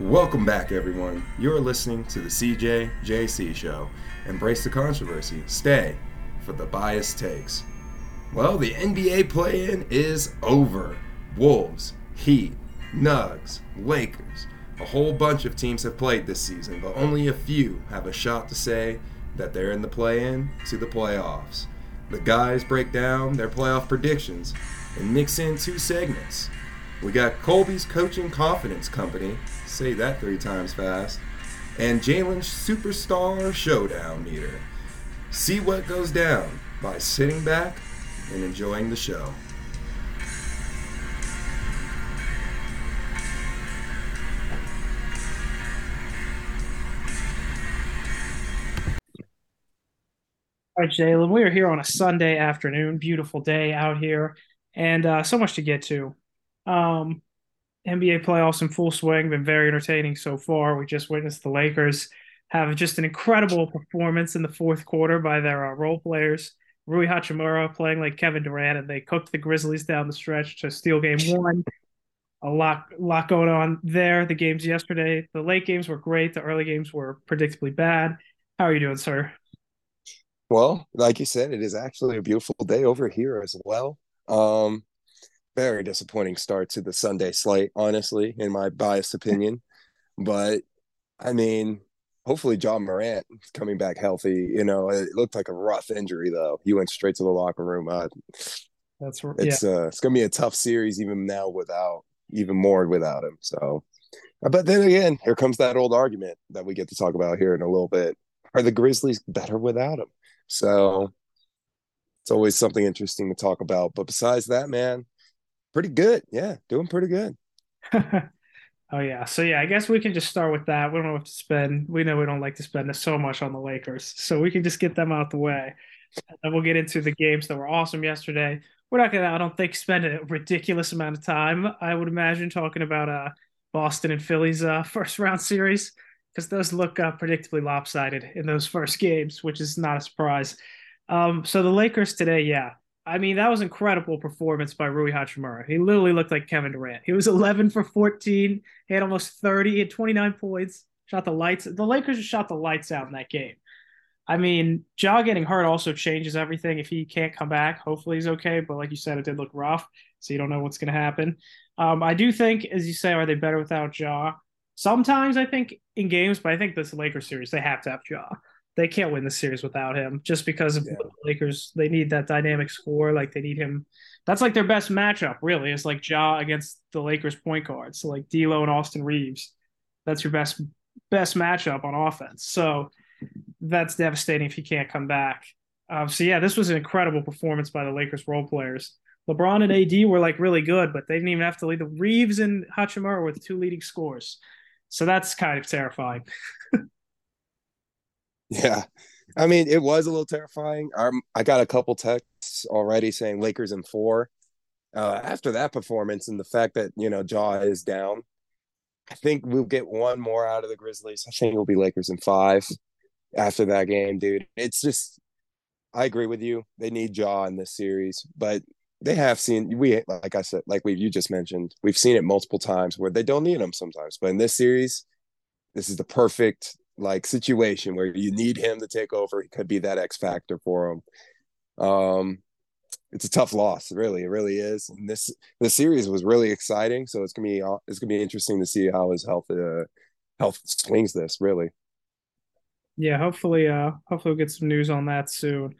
Welcome back, everyone. You're listening to the CJJC show. Embrace the controversy. Stay for the biased takes. Well, the NBA play in is over. Wolves, Heat, Nugs, Lakers. A whole bunch of teams have played this season, but only a few have a shot to say that they're in the play in to the playoffs. The guys break down their playoff predictions and mix in two segments. We got Colby's Coaching Confidence Company, say that three times fast, and Jalen's Superstar Showdown Meter. See what goes down by sitting back and enjoying the show. All right, Jalen, we are here on a Sunday afternoon, beautiful day out here, and uh, so much to get to. Um, NBA playoffs in full swing, been very entertaining so far. We just witnessed the Lakers have just an incredible performance in the fourth quarter by their uh, role players. Rui Hachimura playing like Kevin Durant, and they cooked the Grizzlies down the stretch to steal game one. A lot, lot going on there. The games yesterday, the late games were great. The early games were predictably bad. How are you doing, sir? Well, like you said, it is actually a beautiful day over here as well. Um, very disappointing start to the Sunday slate, honestly, in my biased opinion. But I mean, hopefully Ja Morant coming back healthy. You know, it looked like a rough injury though. He went straight to the locker room. Uh, That's it's yeah. uh, it's gonna be a tough series even now without even more without him. So, but then again, here comes that old argument that we get to talk about here in a little bit. Are the Grizzlies better without him? So it's always something interesting to talk about. But besides that, man, pretty good. Yeah, doing pretty good. oh yeah. So yeah, I guess we can just start with that. We don't have to spend. We know we don't like to spend so much on the Lakers, so we can just get them out the way, and we'll get into the games that were awesome yesterday. We're not gonna, I don't think, spend a ridiculous amount of time. I would imagine talking about uh Boston and Philly's uh, first round series because those look uh, predictably lopsided in those first games, which is not a surprise. Um, so the Lakers today, yeah, I mean that was incredible performance by Rui Hachimura. He literally looked like Kevin Durant. He was 11 for 14. He had almost 30. He had 29 points. Shot the lights. The Lakers just shot the lights out in that game. I mean, Ja getting hurt also changes everything. If he can't come back, hopefully he's okay. But like you said, it did look rough, so you don't know what's going to happen. Um, I do think, as you say, are they better without Ja? Sometimes I think in games, but I think this Lakers series they have to have Ja. They can't win the series without him, just because of yeah. the Lakers. They need that dynamic score. Like they need him. That's like their best matchup, really. Is like Ja against the Lakers point guards. So like D'Lo and Austin Reaves. That's your best best matchup on offense. So that's devastating if he can't come back. Um, so yeah, this was an incredible performance by the Lakers role players. LeBron and AD were like really good, but they didn't even have to lead. The Reaves and Hachimura were the two leading scores. So that's kind of terrifying. yeah. I mean, it was a little terrifying. Um, I got a couple texts already saying Lakers in four. Uh, after that performance and the fact that, you know, Ja is down, I think we'll get one more out of the Grizzlies. I think it'll be Lakers in five after that game, dude. It's just, I agree with you. They need Ja in this series, but they have seen we like I said, like we you just mentioned, we've seen it multiple times where they don't need him sometimes. But in this series, this is the perfect like situation where you need him to take over. He could be that X factor for him. Um, it's a tough loss, really. It really is. And this the series was really exciting, so it's gonna be it's gonna be interesting to see how his health uh, health swings this. Really. Yeah, hopefully, uh, hopefully we'll get some news on that soon.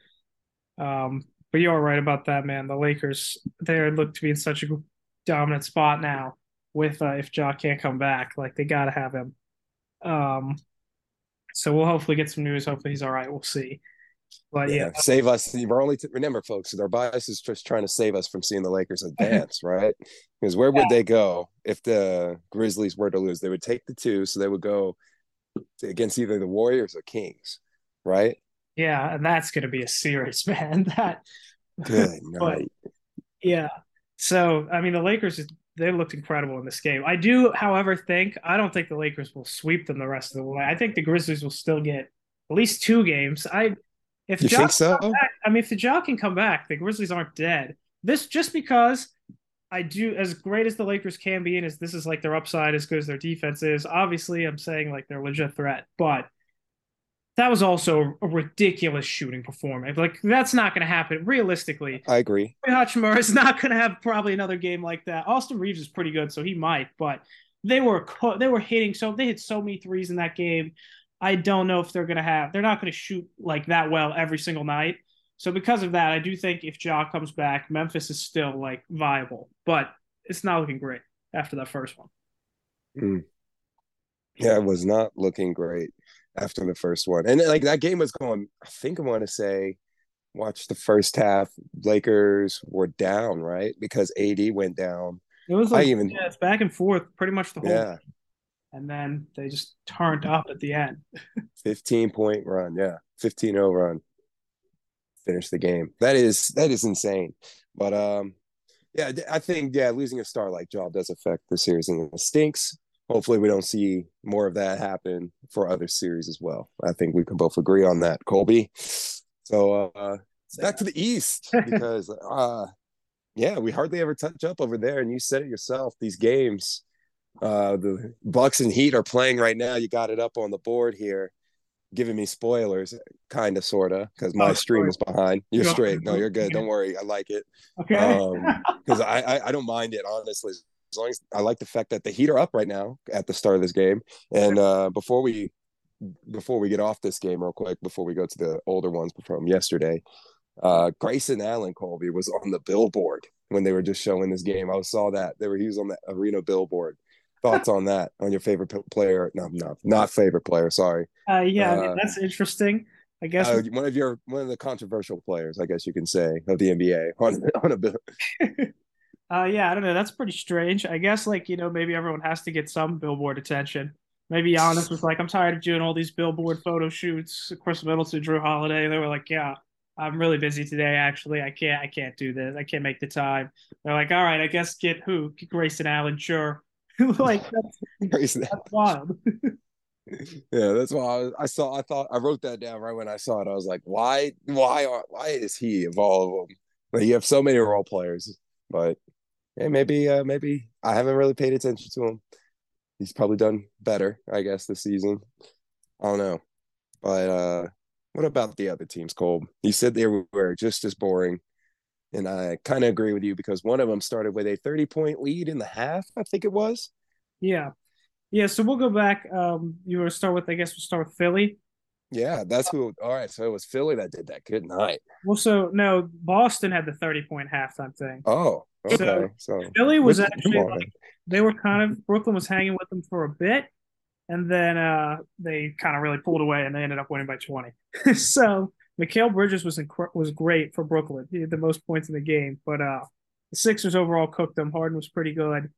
Um, but you are right about that, man. The Lakers they look to be in such a dominant spot now. With uh, if Ja can't come back, like they got to have him. Um, so we'll hopefully get some news. Hopefully he's all right. We'll see. But yeah, yeah. save us. We're only t- remember, folks, our bias is just trying to save us from seeing the Lakers advance, right? Because where would yeah. they go if the Grizzlies were to lose? They would take the two, so they would go against either the Warriors or Kings, right? Yeah, and that's going to be a series, man. That good night. yeah. So, I mean, the Lakers they looked incredible in this game. I do, however, think I don't think the Lakers will sweep them the rest of the way. I think the Grizzlies will still get at least two games. I if you think so? Back, I mean, if the Ja can come back, the Grizzlies aren't dead. This just because I do as great as the Lakers can be, and as this is like their upside as good as their defense is. Obviously, I'm saying like they're a legit threat, but that was also a ridiculous shooting performance. Like that's not going to happen realistically. I agree. Hachimura is not going to have probably another game like that. Austin Reaves is pretty good, so he might, but they were they were hitting so they hit so many threes in that game. I don't know if they're going to have. They're not going to shoot like that well every single night. So because of that, I do think if Ja comes back, Memphis is still like viable, but it's not looking great after that first one. Mm. Yeah, it was not looking great after the first one. And like that game was going, I think I want to say, watch the first half. Lakers were down, right? Because AD went down. It was like, I even, yeah, it's back and forth pretty much the whole yeah. Game. And then they just turned up at the end. 15 point run. Yeah. 15 0 run. Finish the game. That is, that is insane. But, um, yeah, I think, yeah, losing a star like Job does affect the series and it stinks hopefully we don't see more of that happen for other series as well. I think we can both agree on that, Colby. So uh, back to the East because uh, yeah, we hardly ever touch up over there, and you said it yourself. These games, uh, the Bucks and Heat are playing right now. You got it up on the board here. Giving me spoilers, kind of, sort of, because my oh, stream is behind. You're straight. No, you're good. Don't worry. I like it. Okay. Because um, I, I I don't mind it honestly as long as I like the fact that the Heat are up right now at the start of this game. And uh, before we before we get off this game real quick, before we go to the older ones from yesterday, uh, Grayson Allen Colby was on the billboard when they were just showing this game. I saw that they were he was on the arena billboard. Thoughts on that? On your favorite player? No, no, not favorite player. Sorry. Uh, yeah, uh, I mean, that's interesting. I guess uh, one of your one of the controversial players, I guess you can say, of the NBA on on a bill. Uh, yeah, I don't know. That's pretty strange. I guess like you know maybe everyone has to get some billboard attention. Maybe Giannis was like, I'm tired of doing all these billboard photo shoots. Khris Middleton, Jrue Holiday. They were like, Yeah, I'm really busy today. Actually, I can't. I can't do this. I can't make the time. They're like, All right, I guess get who? Get Grayson Allen. Sure. like that's, Grayson that's wild. yeah, that's why I, was, I, saw. I thought I wrote that down right when I saw it. I was like, why? Why? Are, why is he of all of them? Like, you have so many role players, but yeah, maybe uh, maybe I haven't really paid attention to him. He's probably done better, I guess, this season. I don't know. But uh what about the other teams, Cole? You said they were just as boring. And I kind of agree with you because one of them started with a 30 point lead in the half, I think it was. Yeah. Yeah. So we'll go back. Um, you want to start with, I guess we'll start with Philly. Yeah, that's who. All right, so it was Philly that did that. Good night. Well, so no, Boston had the thirty point halftime thing. Oh, okay. So, so Philly was actually like, they were kind of Brooklyn was hanging with them for a bit, and then uh, they kind of really pulled away, and they ended up winning by twenty. so Mikal Bridges was inc- was great for Brooklyn. He had the most points in the game, but uh, the Sixers overall cooked them. Harden was pretty good.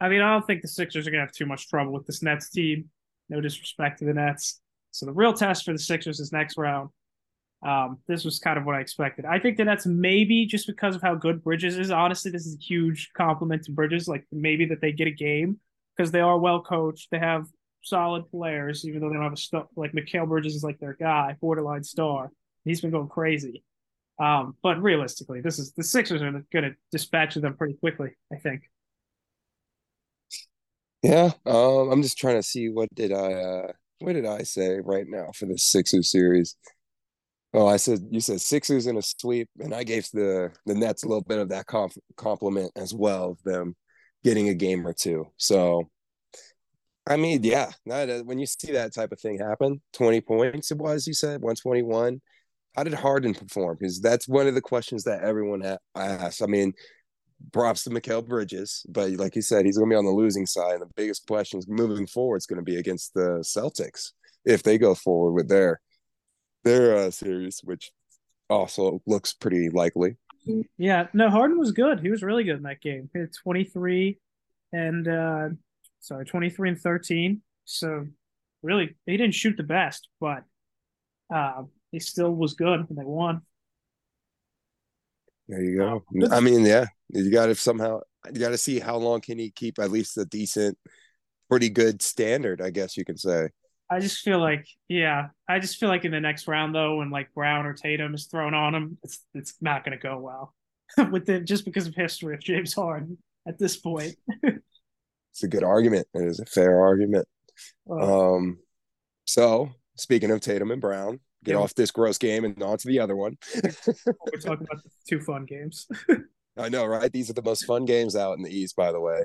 I mean, I don't think the Sixers are gonna have too much trouble with this Nets team. No disrespect to the Nets. So the real test for the Sixers is next round. Um, this was kind of what I expected. I think that that's maybe just because of how good Bridges is. Honestly, this is a huge compliment to Bridges. Like maybe that they get a game because they are well coached. They have solid players, even though they don't have a star. Like Mikal Bridges is like their guy, borderline star. He's been going crazy. Um, but realistically, this is the Sixers are going to dispatch them pretty quickly. I think. Yeah, um, I'm just trying to see what did I. Uh what did I say right now for the Sixers series? Oh, I said you said Sixers in a sweep, and I gave the the Nets a little bit of that comp- compliment as well of them getting a game or two. So, I mean, yeah, that, uh, when you see that type of thing happen, twenty points it was. You said one twenty one. How did Harden perform? Because that's one of the questions that everyone ha- asks. I mean, props to Mikal Bridges, but like you said, he's going to be on the losing side. And the biggest questions moving forward is going to be against the Celtics if they go forward with their their uh, series, which also looks pretty likely. Yeah, no, Harden was good. He was really good in that game. He had 23 and uh sorry, 23 and 13. So really, he didn't shoot the best, but uh he still was good and they won. There you go. I mean, yeah, you got to somehow you got to see how long can he keep at least a decent, pretty good standard, I guess you can say. I just feel like, yeah, I just feel like in the next round though, when like Brown or Tatum is thrown on him, it's it's not going to go well. with the just because of history of James Harden at this point. it's a good argument. It is a fair argument. Uh, Um, so speaking of Tatum and Brown, get Yeah. off this gross game and on to the other one. we're talking about the two fun games. I know, right? These are the most fun games out in the East, by the way.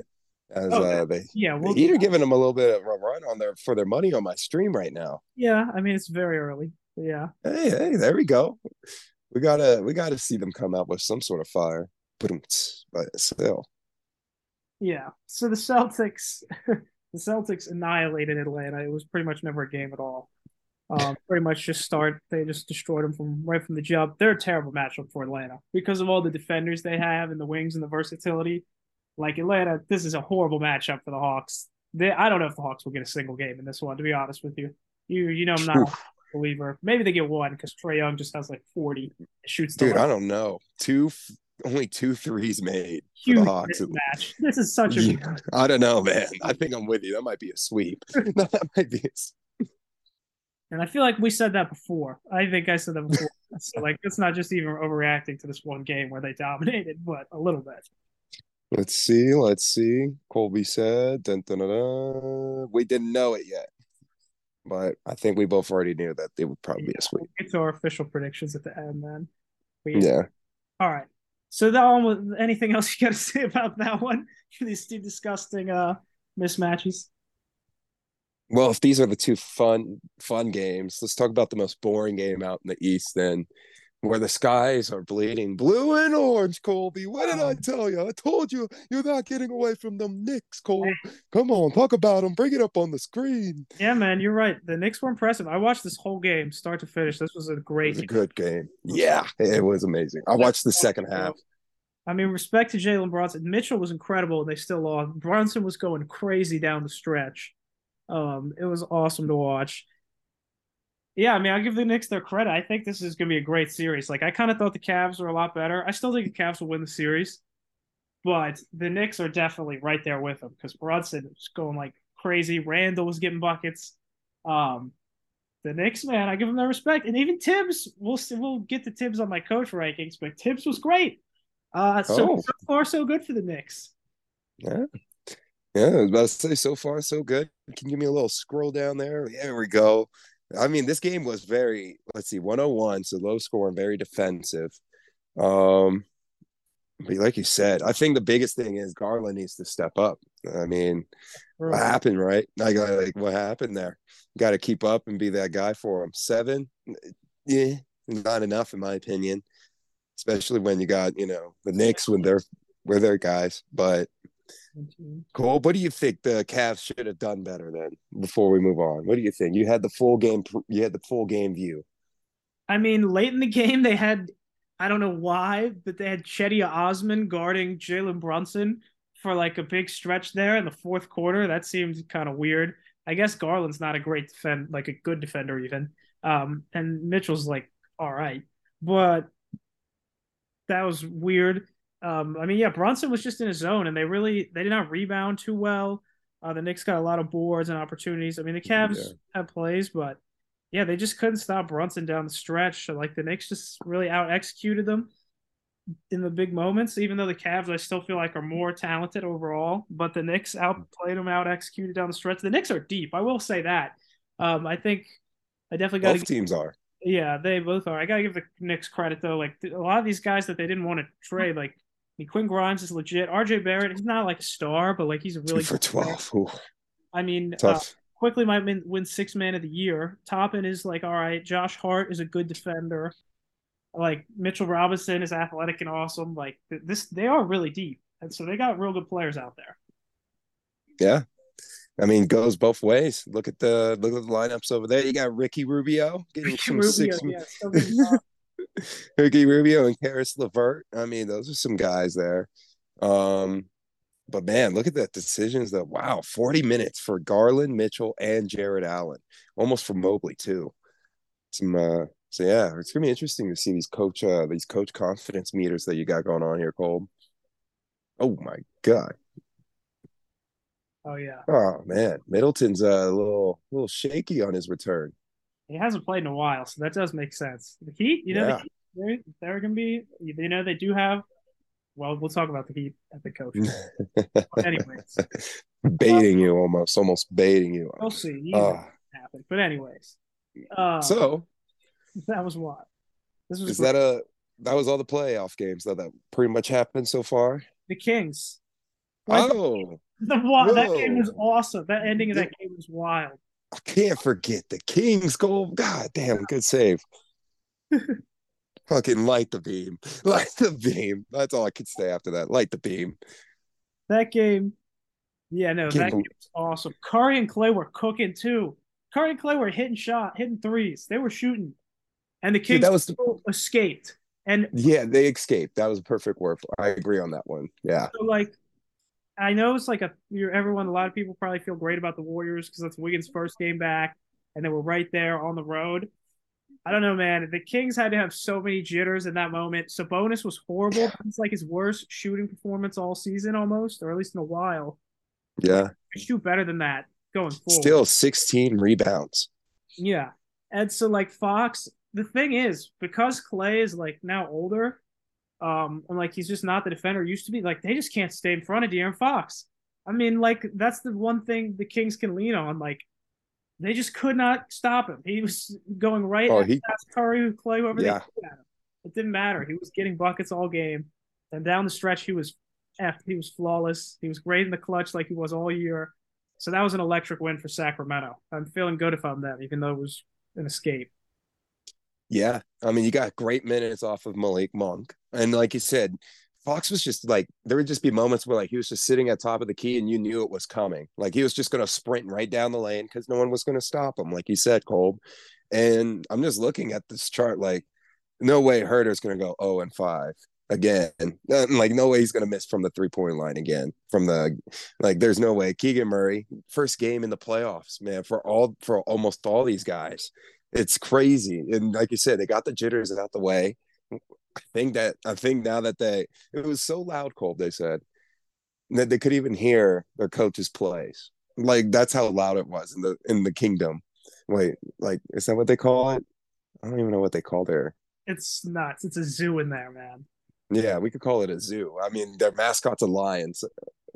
As Oh, uh, they yeah, well, are giving them a little bit of a run on their for their money on my stream right now. yeah. I mean, it's very early. Yeah, Hey, hey, there we go. We gotta we gotta see them come out with some sort of fire. But but still. yeah. So the Celtics, the Celtics annihilated Atlanta. It was pretty much never a game at all. Um, pretty much just start. They just destroyed them from right from the jump. They're a terrible matchup for Atlanta because of all the defenders they have and the wings and the versatility. Like Atlanta, this is a horrible matchup for the Hawks. They, I don't know if the Hawks will get a single game in this one. To be honest with you, you you know I'm not a believer. Maybe they get one because Trae Young just has like 40 shoots. Dude. I don't know. Two only two threes made for huge the Hawks. mismatch. This is such a Yeah, I don't know, man. I think I'm with you. That might be a sweep. that might be a And I feel like we said that before. I think I said that before. so like it's not just even overreacting to this one game where they dominated, but a little bit. Let's see. Let's see. Colby said, dun, dun, dun, we didn't know it yet, but I think we both already knew that it would probably be a sweep. To our official predictions at the end then. But Yeah. All right. So that one was anything else you gotta say about that one? These two disgusting uh mismatches. Well, if these are the two fun fun games, let's talk about the most boring game out in the East then, where the skies are bleeding blue and orange, Colby. What did I Um, tell you? I told you you're not getting away from them Knicks, Cole. Come on, talk about them. Bring it up on the screen. Yeah, man, you're right. The Knicks were impressive. I watched this whole game, start to finish. This was a It great was a good game. Yeah, it was amazing. I watched the second half. I mean, respect to Jalen Brunson. Mitchell was incredible, and they still lost. Brunson was going crazy down the stretch. Um, it was awesome to watch. Yeah, I mean, I'll give the Knicks their credit. I think this is going to be a great series. Like, I kind of thought the Cavs were a lot better. I still think the Cavs will win the series, but the Knicks are definitely right there with them because Brunson was going like crazy. Randle was getting buckets. Um, the Knicks, man, I give them their respect, and even Thibs. We'll we'll get to Thibs on my coach rankings, but Thibs was great. Uh, so Oh. so far so good for the Knicks. Yeah. Yeah, I was about to say so far so good. Can you give me a little scroll down there? There we go. I mean, this game was very, let's see, 101, so low score and very defensive. Um, but like you said, I think the biggest thing is Garland needs to step up. I mean, what happened, right? I got like what happened there. Got to keep up and be that guy for him. Seven, yeah, not enough in my opinion, especially when you got you know the Knicks when they're with their guys. But Cole, what do you think the Cavs should have done better then? Before we move on, what do you think? You had the full game. You had the full game view. I mean, late in the game, they had, I don't know why, but they had Cedi Osman guarding Jalen Brunson for like a big stretch there in the fourth quarter. That seemed kind of weird. I guess Garland's not a great defend, like a good defender even. Um, and Mitchell's like all right, but that was weird. Um, I mean, yeah, Brunson was just in his zone, and they really they did not rebound too well. Uh, the Knicks got a lot of boards and opportunities. I mean, the Cavs Yeah. had plays, but yeah, they just couldn't stop Brunson down the stretch. So, like the Knicks just really out executed them in the big moments. Even though the Cavs, I still feel like are more talented overall, but the Knicks outplayed them, out executed down the stretch. The Knicks are deep. I will say that. Um, I think I definitely got Both to. teams are. Yeah, they both are. I gotta give the Knicks credit though. Like a lot of these guys that they didn't want to trade, like I mean, Quinn Grimes is legit. RJ Barrett, he's not like a star, but like he's a really Two for good twelve. Ooh, I mean, uh, Quickley might win, win six man of the year. Toppin is like all right. Josh Hart is a good defender. Like Mitchell Robinson is athletic and awesome. Like this, they are really deep, and so they got real good players out there. Yeah. I mean, goes both ways. Look at the look at the lineups over there. You got Ricky Rubio getting some Rubio, six. yeah, Ricky Rubio and Caris LeVert. I mean, those are some guys there. Um, but man, look at that decisions though. Wow, 40 minutes for Garland, Mitchell, and Jarrett Allen. Almost for Mobley, too. Some uh so yeah, it's gonna be interesting to see these coach uh these coach confidence meters that you got going on here, Cole. Oh my god. oh yeah, Oh man. Middleton's uh, a little little shaky on his return. He hasn't played in a while, so that does make sense. The Heat, you know, Yeah. the Heat, they're, they're gonna be. You know, they do have Well, we'll talk about the Heat at the coach. anyways, baiting you almost, almost baiting you. we'll see. You Uh, what happened. But anyways, uh, so that was what. This was is that a that was all the playoff games though that pretty much happened so far? the Kings. Like, Oh, the, wa- that game was awesome. That ending of that game was wild. I can't forget the Kings goal. God damn, good save. Fucking light the beam. Light the beam. That's all I could say after that. Light the beam. That game, yeah, no, that was- game was awesome. Curry and Clay were cooking too. Curry and Clay were hitting shot, hitting threes. They were shooting, and the Dude, Kings that was still escaped. And yeah, they escaped. That was a perfect word. I agree on that one. Yeah. so, like, I know it's like a you're everyone. A lot of people probably feel great about the Warriors because that's Wiggins' first game back, and they were right there on the road. I don't know, man. The Kings had to have so many jitters in that moment. Sabonis was horrible. It's like his worst shooting performance all season, almost, or at least in a while. Yeah. He shoot better than that going forward. Still 16 rebounds. Yeah. And so like Fox, the thing is, because Clay is like now older, um, and like he's just not the defender used to be, like they just can't stay in front of De'Aaron Fox. I mean, like that's the one thing the Kings can lean on. Like they just could not stop him. He was going right Oh, at he Curry, Clay, whoever Yeah. they threw at him. It didn't matter. He was getting buckets all game. And down the stretch, he was F. He was flawless. He was great in the clutch like he was all year. So that was an electric win for Sacramento. I'm feeling good if I'm them, even though it was an escape. Yeah, I mean, you got great minutes off of Malik Monk, and like you said, Fox was just like there would just be moments where like he was just sitting at top of the key, and you knew it was coming. Like he was just going to sprint right down the lane because no one was going to stop him, like you said, Kolb. And I'm just looking at this chart, like no way Huerter's going to go 0 and 5 again. Like no way he's going to miss from the three point line again. From the like, there's no way. Keegan Murray, first game in the playoffs, man, for all for almost all these guys it's crazy. And like you said, they got the jitters out the way. I think that I think now that they it was so loud cold, they said that they could even hear their coach's plays. Like that's how loud it was in the in the kingdom. Wait, like is that what they call it? I don't even know what they call their It's nuts. It's a zoo in there, man. yeah, we could call it a zoo. I mean, their mascot's a lion,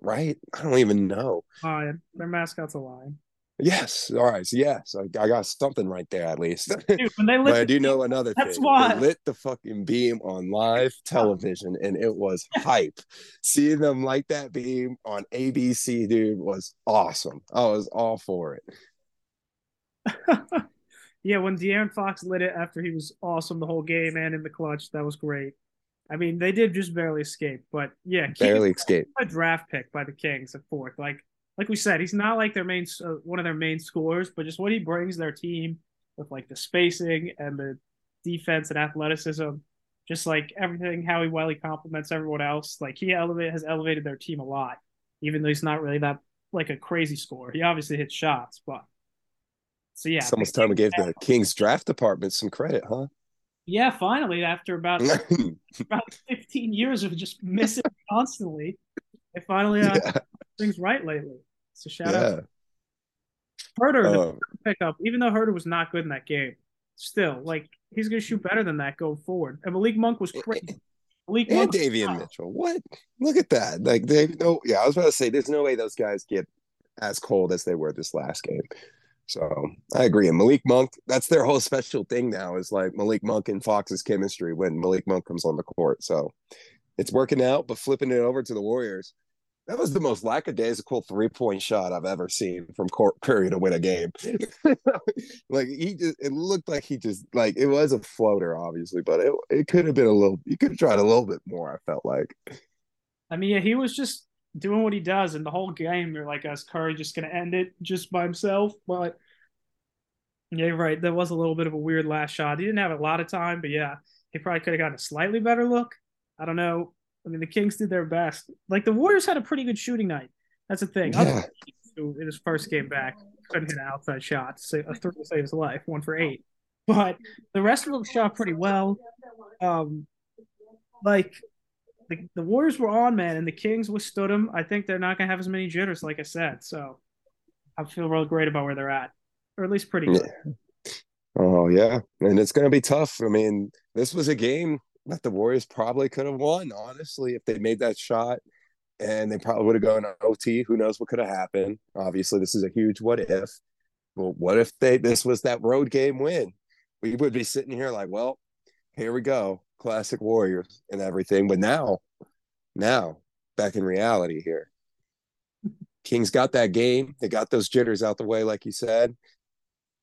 right? I don't even know. Lion. Their mascot's a lion. Yes, all right. So yes, I, I got something right there at least. Dude, when they But I do know another That's thing. why- They lit the fucking beam on live television and it was hype. Seeing them light that beam on ABC, dude, was awesome. I was all for it. yeah, when De'Aaron Fox lit it after he was awesome the whole game and in the clutch, that was great. I mean, they did just barely escape, but yeah, Barely escape. a draft pick by the Kings at fourth. Like, like we said, he's not like their main, uh, one of their main scorers, but just what he brings their team with like the spacing and the defense and athleticism, just like everything, how he well he complements everyone else. Like he elevate has elevated their team a lot, even though he's not really that like a crazy scorer. He obviously hits shots, but so yeah, it's almost time to give the Kings draft department some credit, huh? yeah. Finally, after about about 15 years of just missing constantly, they finally uh, yeah. Things right lately. So shout out yeah. Huerter the Um, pickup, even though Huerter was not good in that game, still like he's gonna shoot better than that going forward. And Malik Monk was crazy. Malik and Monk, Davion Mitchell. What? Look at that. Like they no yeah, I was about to say there's no way those guys get as cold as they were this last game. So I agree. And Malik Monk, that's their whole special thing now is like Malik Monk and Fox's chemistry when Malik Monk comes on the court. So it's working out, but flipping it over to the Warriors. That was the most lackadaisical three point shot I've ever seen from Cor- Curry to win a game. like he just, it looked like he just like it was a floater, obviously, but it it could have been a little. You could have tried a little bit more. I felt like. I mean, yeah, he was just doing what he does, and the whole game you're like, is Curry just gonna end it just by himself? But yeah, you're right. That was a little bit of a weird last shot. He didn't have a lot of time, but yeah, he probably could have gotten a slightly better look. I don't know. I mean, the Kings did their best. Like the Warriors had a pretty good shooting night. That's the thing. Yeah. in his first game back couldn't hit an outside shot. So a three to save his life, one for eight. But the rest of them shot pretty well. Um, like the, the Warriors were on, man, and the Kings withstood them. I think they're not gonna have as many jitters, like I said. So I feel real great about where they're at, or at least pretty good. Oh yeah, and it's gonna be tough. I mean, this was a game that the Warriors probably could have won, honestly, if they made that shot and they probably would have gone OT. Who knows what could have happened? Obviously, this is a huge what if. Well, what if they this was that road game win? We would be sitting here like, well, here we go, classic Warriors and everything. But now, now back in reality here, Kings got that game. They got those jitters out the way, like you said.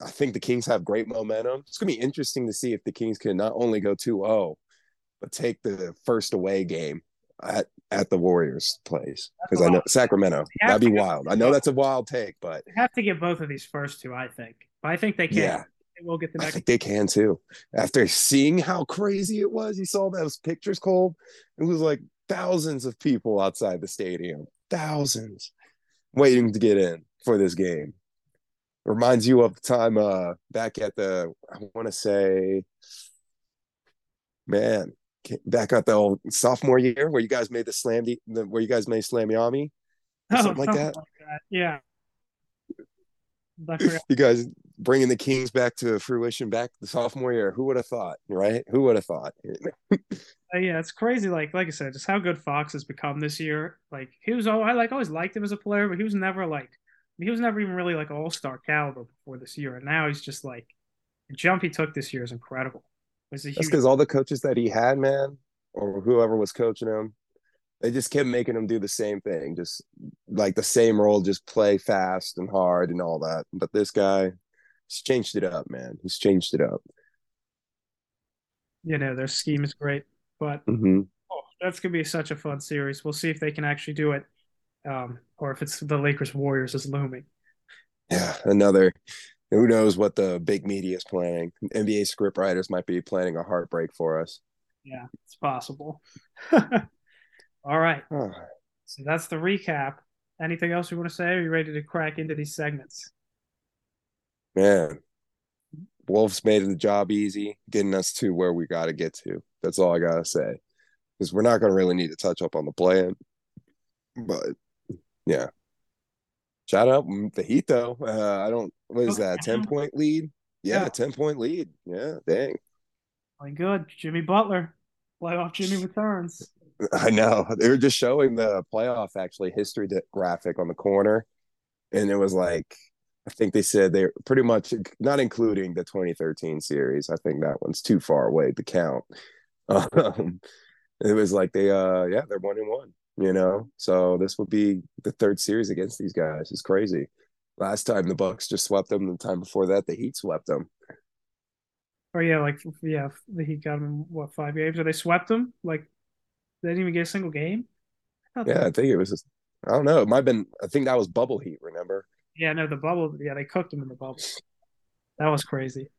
I think the Kings have great momentum. It's going to be interesting to see if the Kings can not only go 2 0, but take the first away game at, at the Warriors' place. Because I know Sacramento, that'd be wild. I know that's a wild take, but. They have to get both of these first two, I think. But I think they can. Yeah. They will get the next. I think they can too. After seeing how crazy it was, you saw those pictures, Cole. It was like thousands of people outside the stadium. Thousands waiting to get in for this game. Reminds you of the time uh back at the I want to say man, back at the old sophomore year where you guys made the slam the, where you guys made Slammy oh, something like that. Like that. Yeah. you guys bringing the Kings back to fruition back the sophomore year. Who would have thought, right? Who would have thought? uh, yeah, it's crazy. Like, like I said, just how good Fox has become this year. Like, he was all I like always liked him as a player, but he was never like he was never even really like all star caliber before this year, and now he's just like the jump he took this year is incredible. That's because all the coaches that he had, man, or whoever was coaching him, they just kept making him do the same thing, just like the same role, just play fast and hard and all that. But this guy, he's changed it up, man. He's changed it up. You know, their scheme is great, but mm-hmm. oh, that's gonna be such a fun series. We'll see if they can actually do it, um, or if it's the Lakers Warriors is looming. Yeah, another. Who knows what the big media is planning? NBA script writers might be planning a heartbreak for us. Yeah, it's possible. All right. So that's the recap. Anything else you want to say? Are you ready to crack into these segments? Man, Wolves made the job easy, getting us to where we got to get to. That's all I got to say. Because we're not going to really need to touch up on the plan. But yeah. Shout out the Heat, though. Uh, I don't, what is that, 10 point lead? Yeah, yeah, 10 point lead. Yeah, dang. Playing good. Jimmy Butler. Playoff Jimmy returns. I know. They were just showing the playoff actually history graphic on the corner. And it was like, I think they said they're pretty much not including the 2013 series. I think that one's too far away to count. Um, it was like they, uh, yeah, they're one and one, you know. So this will be the third series against these guys. It's crazy. Last time the Bucks just swept them. The time before that, the Heat swept them. oh yeah, like yeah, the Heat got them what five games? Or they swept them? Like they didn't even get a single game. I yeah, I think it was. Just, I don't know. It might have been. I think that was bubble heat. Remember? Yeah, no, the bubble. Yeah, they cooked them in the bubble. That was crazy.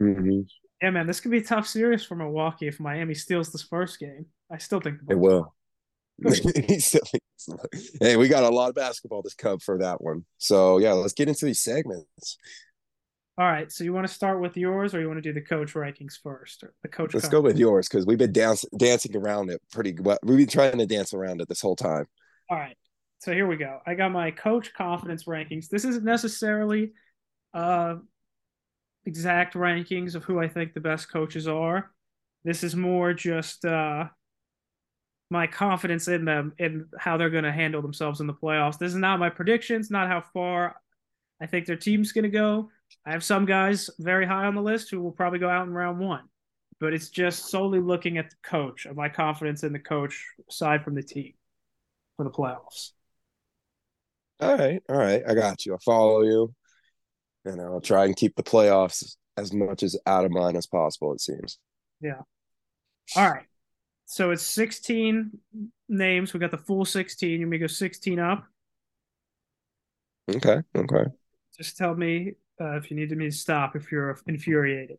Mm-hmm. Yeah, man, this could be a tough series for Milwaukee if Miami steals this first game. I still think it will. hey, we got a lot of basketball to come for that one. So yeah, let's get into these segments. All right. So you want to start with yours, or you want to do the coach rankings first, or the coach? Let's go with yours because we've been dance- dancing around it pretty well. We've been trying to dance around it this whole time. All right. So here we go. I got my coach confidence rankings. This isn't necessarily uh exact rankings of who I think the best coaches are. This is more just uh my confidence in them and how they're going to handle themselves in the playoffs. This is not my predictions, not how far I think their team's going to go. I have some guys very high on the list who will probably go out in round one, but it's just solely looking at the coach and my confidence in the coach aside from the team for the playoffs. All right, all right, I got you. I follow you, and I'll try and keep the playoffs as much as out of mind as possible. It seems. Yeah. All right. So it's 16 names. We got the full 16. You may go 16 up. Okay. Okay. Just tell me uh, if you need me to stop if you're infuriated.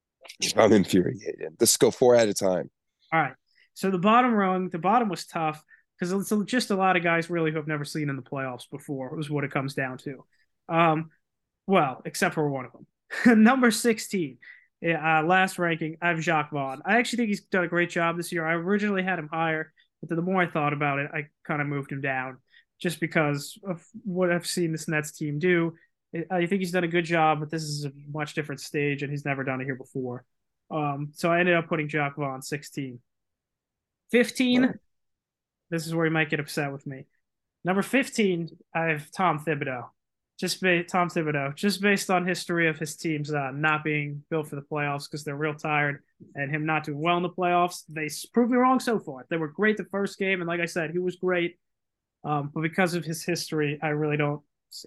I'm infuriated. Let's go four at a time. All right. So the bottom rung, the bottom was tough because it's just a lot of guys really who have never seen in the playoffs before is what it comes down to. Um, well, except for one of them. Number 16, uh, last ranking, I have Jacque Vaughn. I actually think he's done a great job this year. I originally had him higher, but the more I thought about it, I kind of moved him down just because of what I've seen this Nets team do. I think he's done a good job, but this is a much different stage, and he's never done it here before. Um, so I ended up putting Jacque Vaughn 16. 15, this is where you might get upset with me. Number 15, I have Tom Thibodeau. Just ba- Tom Thibodeau, just based on history of his teams uh, not being built for the playoffs because they're real tired and him not doing well in the playoffs. They proved me wrong so far. They were great the first game, and like I said, he was great. Um, but because of his history, I really don't.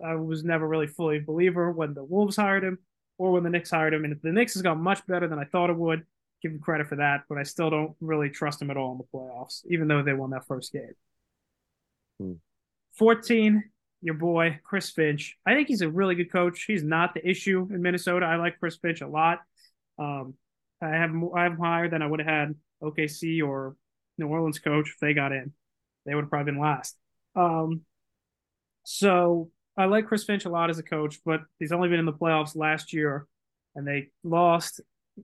I was never really fully a believer when the Wolves hired him or when the Knicks hired him. And the Knicks has gone much better than I thought it would. Give him credit for that, but I still don't really trust him at all in the playoffs, even though they won that first game. Hmm. 14, your boy, Chris Finch. I think he's a really good coach. He's not the issue in Minnesota. I like Chris Finch a lot. Um, I have I have higher than I would have had OKC or New Orleans coach if they got in. They would have probably been last. Um, so I like Chris Finch a lot as a coach, but he's only been in the playoffs last year and they lost.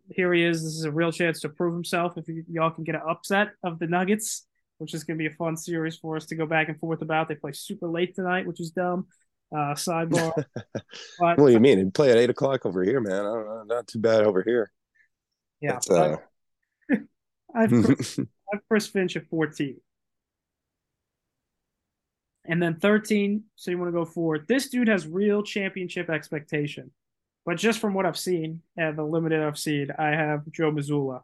Here he is. This is a real chance to prove himself if y- y'all can get an upset of the Nuggets, which is going to be a fun series for us to go back and forth about. They play super late tonight, which is dumb. Uh, sidebar. but What do you mean? It'd play at eight o'clock over here, man. I don't know, not too bad over here. yeah, uh, I have Chris, Chris Finch at 14. And then 13, so you want to go for. This dude has real championship expectation. But just from what I've seen and the limited I've seen, I have Joe Mazzulla,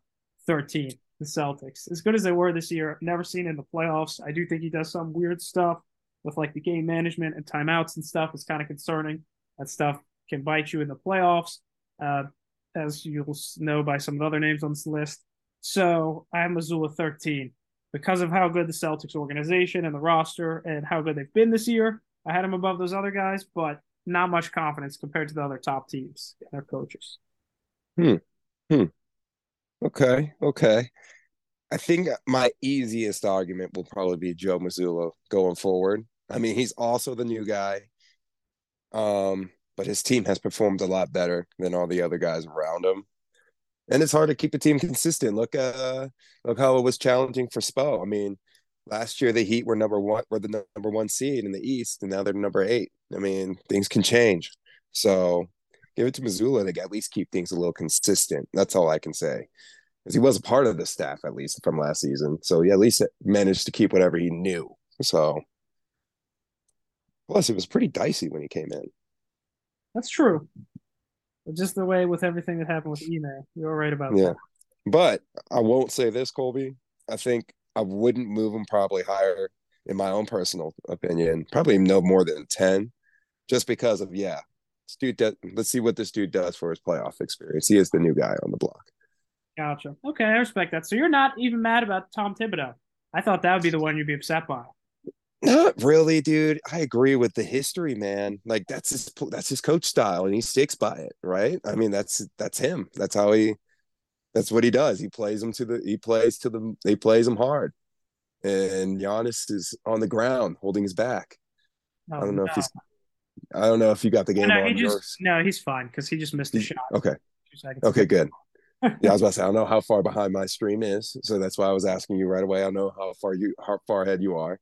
13, the Celtics. As good as they were this year, never seen in the playoffs. I do think he does some weird stuff with like the game management and timeouts and stuff. It's kind of concerning. That stuff can bite you in the playoffs, uh, as you'll know by some of the other names on this list. So I have Mazzulla 13 because of how good the Celtics organization and the roster and how good they've been this year. I had them above those other guys, but not much confidence compared to the other top teams and their coaches. Okay, okay. I think my easiest argument will probably be Joe Mazzulla going forward. I mean, he's also the new guy. Um, but his team has performed a lot better than all the other guys around him. And it's hard to keep a team consistent. Look uh look how it was challenging for Spo. I mean, last year the Heat were number one were the number one seed in the East, and now they're number eight. I mean, things can change. So give it to Mazzulla to at least keep things a little consistent. That's all I can say because he was a part of the staff at least from last season. So he at least managed to keep whatever he knew. So plus it was pretty dicey when he came in. That's true. But just the way with everything that happened with Ime, you're right about Yeah. that. But I won't say this, Colby. I think I wouldn't move him probably higher in my own personal opinion. Probably no more than 10. Just because of yeah. Dude does, let's see what this dude does for his playoff experience. He is the new guy on the block. Gotcha. Okay, I respect that. So you're not even mad about Tom Thibodeau. I thought that would be the one you'd be upset by. Not really, dude. I agree with the history, man. Like that's his that's his coach style, and he sticks by it, right? I mean, that's that's him. That's how he. That's what he does. He plays him to the. He plays to the. He plays them hard, and Giannis is on the ground holding his back. No, I don't know Oh, no. if he's. I don't know if you got the game no, on. he just yours. no, he's fine because he just missed a He- shot. Okay. Okay. Good. Yeah, I was about to say I don't know how far behind my stream is, so that's why I was asking you right away. I don't know how far you how far ahead you are.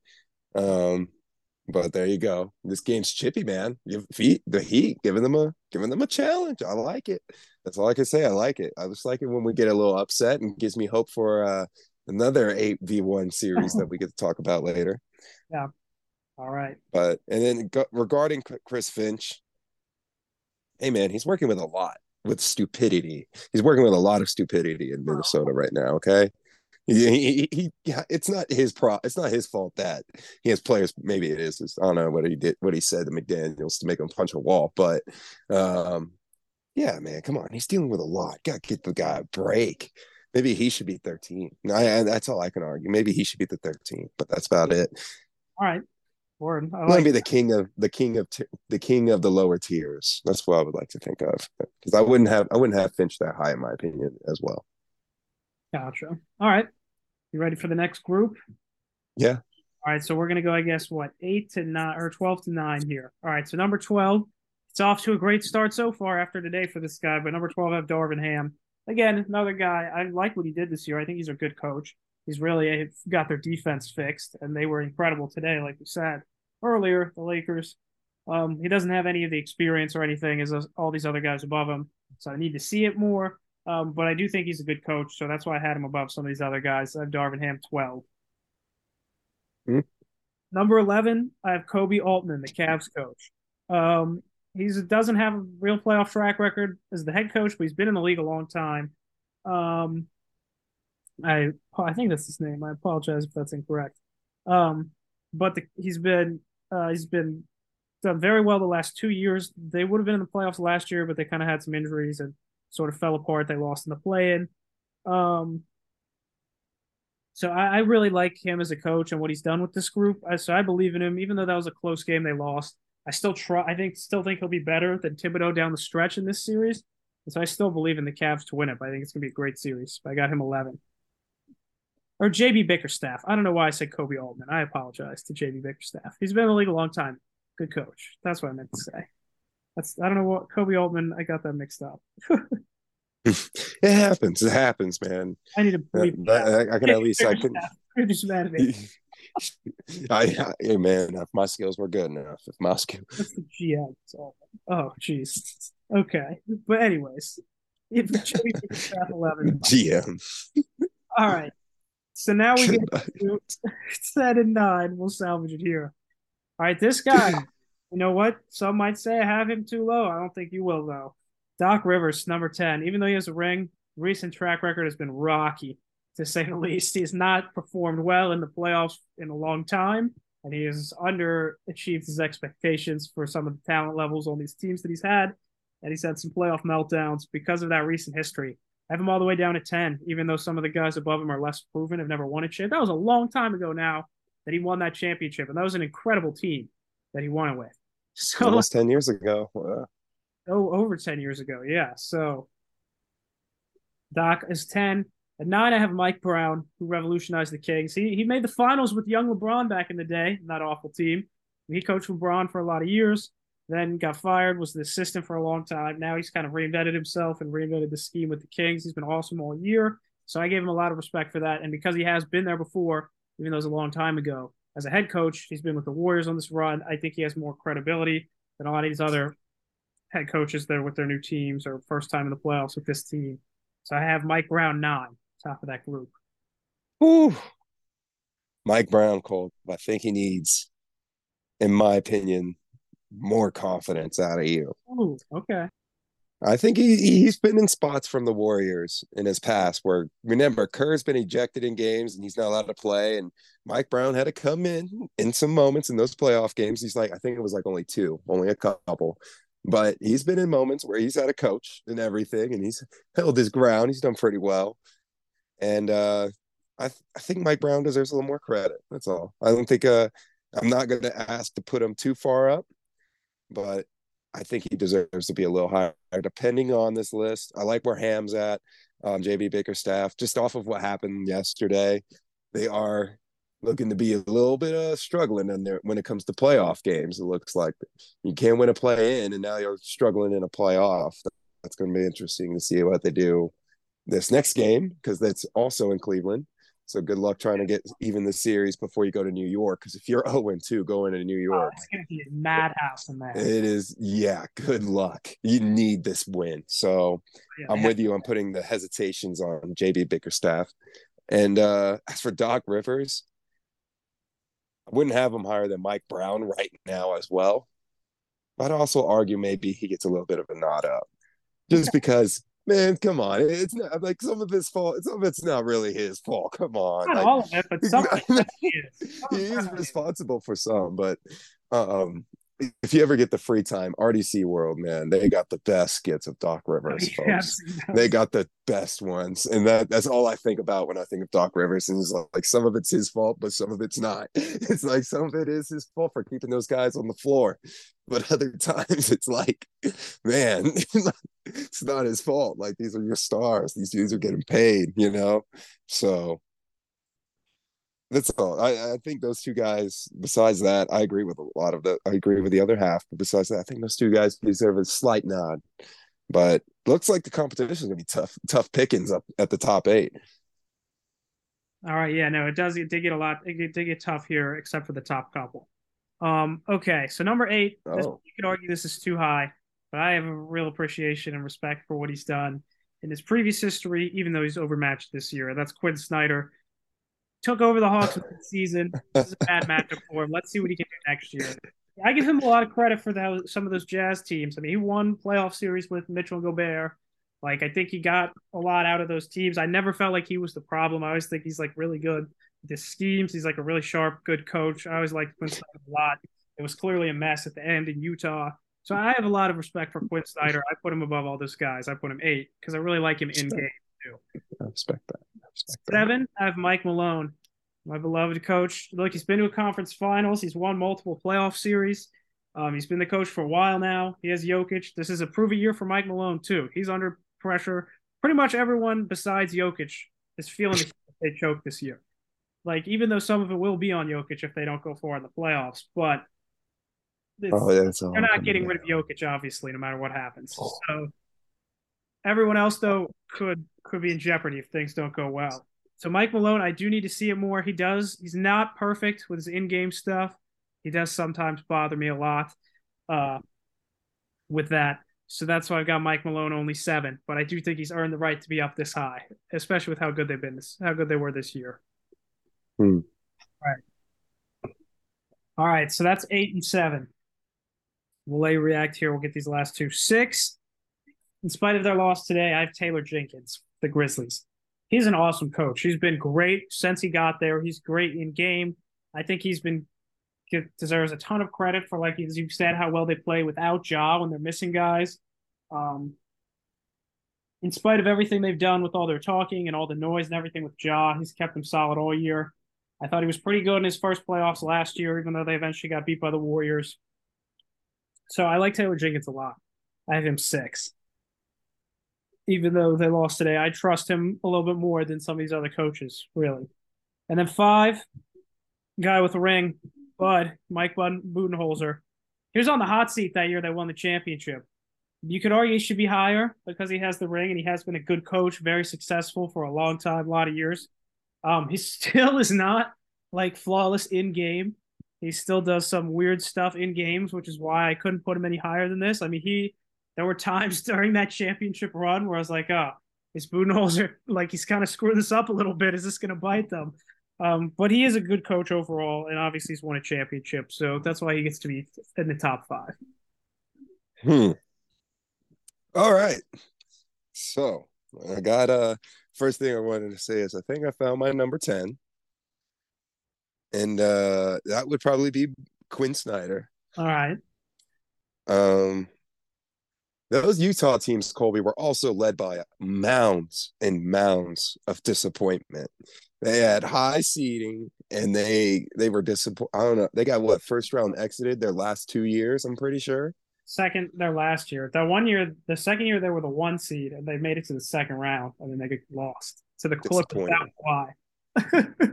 Um, but there you go. This game's chippy, man. You feet the Heat giving them a giving them a challenge. I like it. That's all I can say. I like it. I just like it when we get a little upset and gives me hope for uh, another eight v one series that we get to talk about later. All right. But and then regarding Chris Finch, hey man, he's working with a lot with stupidity. He's working with a lot of stupidity in Minnesota right now. Okay, he, he, he, yeah, it's not his pro. It's not his fault that he has players. Maybe it is. It's- I don't know what he did, what he said to McDaniels to make him punch a wall. But um, yeah, man, come on, he's dealing with a lot. Got to get the guy a break. Maybe he should be 13. I, I, that's all I can argue. Maybe he should be the 13, but that's about it. All right. Word. I I want to like be the king of the king of t- the king of the lower tiers. That's what I would like to think of because I wouldn't have I wouldn't have Finch that high in my opinion as well. Gotcha. All right. You ready for the next group? Yeah. All right. So we're gonna go, I guess, what eight to nine or twelve to nine here. All right. So number twelve, it's off to a great start so far after today for this guy. But number twelve, I have Darvin Ham. Again, another guy. I like what he did this year. I think he's a good coach. He's really got their defense fixed, and they were incredible today, like we said earlier. The Lakers. Um, he doesn't have any of the experience or anything as all these other guys above him, so I need to see it more. Um, but I do think he's a good coach, so that's why I had him above some of these other guys. I have Darvin Ham 12. Hmm. Number 11, I have Koby Altman, the Cavs coach. Um, he doesn't have a real playoff track record as the head coach, but he's been in the league a long time. Um, I I think that's his name. I apologize if that's incorrect. Um, but the, he's been uh, he's been done very well the last two years. They would have been in the playoffs last year, but they kind of had some injuries and sort of fell apart. They lost in the play-in. Um, so I, I, really like him as a coach and what he's done with this group. So I believe in him, even though that was a close game they lost. I still try. I think still think he'll be better than Thibodeau down the stretch in this series. So I still believe in the Cavs to win it. But I think it's gonna be a great series. I got him eleven. Or JB Bickerstaff. I don't know why I said Koby Altman. I apologize to JB Bickerstaff. He's been in the league a long time. Good coach. That's what I meant to say. That's I don't know what Koby Altman. I got that mixed up. it happens. It happens, man. I need to believe. I, I, can at least I can. You're just mad at me. I, I, hey man, if my skills were good enough, if my skills. That's the GM. Oh, jeez. Okay, but anyways, if Joey eleven. GM. All right. So now we get to set and nine. We'll salvage it here. All right, this guy. you know what? Some might say I have him too low. I don't think you will though. Doc Rivers, number 10. Even though he has a ring, recent track record has been rocky, to say the least. He's not performed well in the playoffs in a long time, and he has underachieved his expectations for some of the talent levels on these teams that he's had. And he's had some playoff meltdowns because of that recent history. I have him all the way down to 10, even though some of the guys above him are less proven, have never won a chip. That was a long time ago now that he won that championship, and that was an incredible team that he won it with. So almost 10 years ago. Wow oh over 10 years ago yeah so doc is 10 at nine i have mike brown who revolutionized the kings he, he made the finals with young lebron back in the day that awful team he coached lebron for a lot of years then got fired was the assistant for a long time now he's kind of reinvented himself and reinvented the scheme with the kings he's been awesome all year so i gave him a lot of respect for that and because he has been there before even though it was a long time ago as a head coach he's been with the warriors on this run i think he has more credibility than a lot of these other head coaches there with their new teams or first time in the playoffs with this team. So I have Mike Brown nine, top of that group. Ooh. Mike Brown, called. I think he needs, in my opinion, more confidence out of you. Ooh, okay. I think he he's been in spots from the Warriors in his past where remember Kerr's been ejected in games and he's not allowed to play and Mike Brown had to come in in some moments in those playoff games. He's like I think it was like only two, only a couple, but he's been in moments where he's had a coach and everything, and he's held his ground. He's done pretty well, and uh, I th- I think Mike Brown deserves a little more credit. That's all. I don't think uh, I'm not going to ask to put him too far up, but I think he deserves to be a little higher, depending on this list. I like where Ham's at, um, JB Bickerstaff, just off of what happened yesterday. They are looking to be a little bit uh, struggling in there when it comes to playoff games. It looks like you can't win a play in, and now you're struggling in a playoff. That's going to be interesting to see what they do this next game because that's also in Cleveland. So good luck trying to get even the series before you go to New York. Because if you're 0 2 going to New oh, York, oh, it's going to be a madhouse in there. It is, yeah. Good luck. You need this win. So yeah, I'm with you. I'm putting the hesitations on JB Bickerstaff. And uh, as for Doc Rivers, I wouldn't have him higher than Mike Brown right now as well. I'd also argue maybe he gets a little bit of a nod up just because man, come on. It's not like some of his fault. Some of it's not really his fault. Come on. Not like, all of it, but some is. he is responsible for some, but um if you ever get the free time, RDC World, man, they got the best skits of Doc Rivers, folks. they got the best ones, and that that's all I think about when I think of Doc Rivers. And it's like some of it's his fault, but some of it's not. It's like some of it is his fault for keeping those guys on the floor, but other times it's like, man, it's not his fault. Like these are your stars; these dudes are getting paid, you know. So that's all. I, I think those two guys. Besides that, I agree with a lot of the. I agree with the other half, but besides that, I think those two guys deserve a slight nod. But looks like the competition is gonna be tough. Tough pickings up at the top eight. All right. Yeah. No, it does. It did get a lot. It did get tough here, except for the top couple. Um. Okay. So number eight. Oh. This, you could argue this is too high, but I have a real appreciation and respect for what he's done. in his previous history, even though he's overmatched this year. That's Quin Snyder. Took over the Hawks this season. This is a bad matchup for him. Let's see what he can do next year. I give him a lot of credit for the, some of those Jazz teams. I mean, he won playoff series with Mitchell Gobert. Like, I think he got a lot out of those teams. I never felt like he was the problem. I always think he's like really good his schemes. He's like a really sharp, good coach. I always liked Quin Snyder a lot. It was clearly a mess at the end in Utah. So I have a lot of respect for Quin Snyder. I put him above all those guys. I put him eight because I really like him in game too. I respect that. I respect that. Seven, I have Mike Malone, my beloved coach. Look, he's been to a conference finals. He's won multiple playoff series. Um, he's been the coach for a while now. He has Jokic. This is a prove year for Mike Malone too. He's under pressure. Pretty much everyone besides Jokic is feeling they choke this year. Like even though some of it will be on Jokic if they don't go far in the playoffs, but Oh, yeah, they're not getting rid of Jokic, obviously, no matter what happens. Oh. So everyone else, though, could could be in jeopardy if things don't go well. So Mike Malone, I do need to see it more. He does. He's not perfect with his in-game stuff. He does sometimes bother me a lot uh, with that. So that's why I've got Mike Malone only seven. But I do think he's earned the right to be up this high, especially with how good they've been this, how good they were this year. Hmm. Right. All right. So that's eight and seven. We'll let react here. We'll get these last two. Six. In spite of their loss today, I have Taylor Jenkins, the Grizzlies. He's an awesome coach. He's been great since he got there. He's great in game. I think he's been deserves a ton of credit for, like as you said, how well they play without Ja when they're missing guys. Um, in spite of everything they've done with all their talking and all the noise and everything with Ja, he's kept them solid all year. I thought he was pretty good in his first playoffs last year, even though they eventually got beat by the Warriors. So I like Taylor Jenkins a lot. I have him six. Even though they lost today, I trust him a little bit more than some of these other coaches, really. And then five, guy with a ring, Bud, Mike Bud Budenholzer. He was on the hot seat that year they won the championship. You could argue he should be higher because he has the ring and he has been a good coach, very successful for a long time, a lot of years. Um, he still is not like flawless in game. He still does some weird stuff in games, which is why I couldn't put him any higher than this. I mean, he there were times during that championship run where I was like, oh, is Budenholzer like he's kind of screwing this up a little bit? Is this going to bite them? Um, but he is a good coach overall, and obviously he's won a championship, so that's why he gets to be in the top five. Hmm. All right. So I got uh first thing I wanted to say is I think I found my number 10. And uh that would probably be Quin Snyder. All right. Um those Utah teams, Colby, were also led by mounds and mounds of disappointment. They had high seeding and they they were disappointed. I don't know. They got what first round exited their last two years, I'm pretty sure. Second, their last year. That one year, the second year, they were the one seed, and they made it to the second round, and then they get lost to the Clippers. That's why.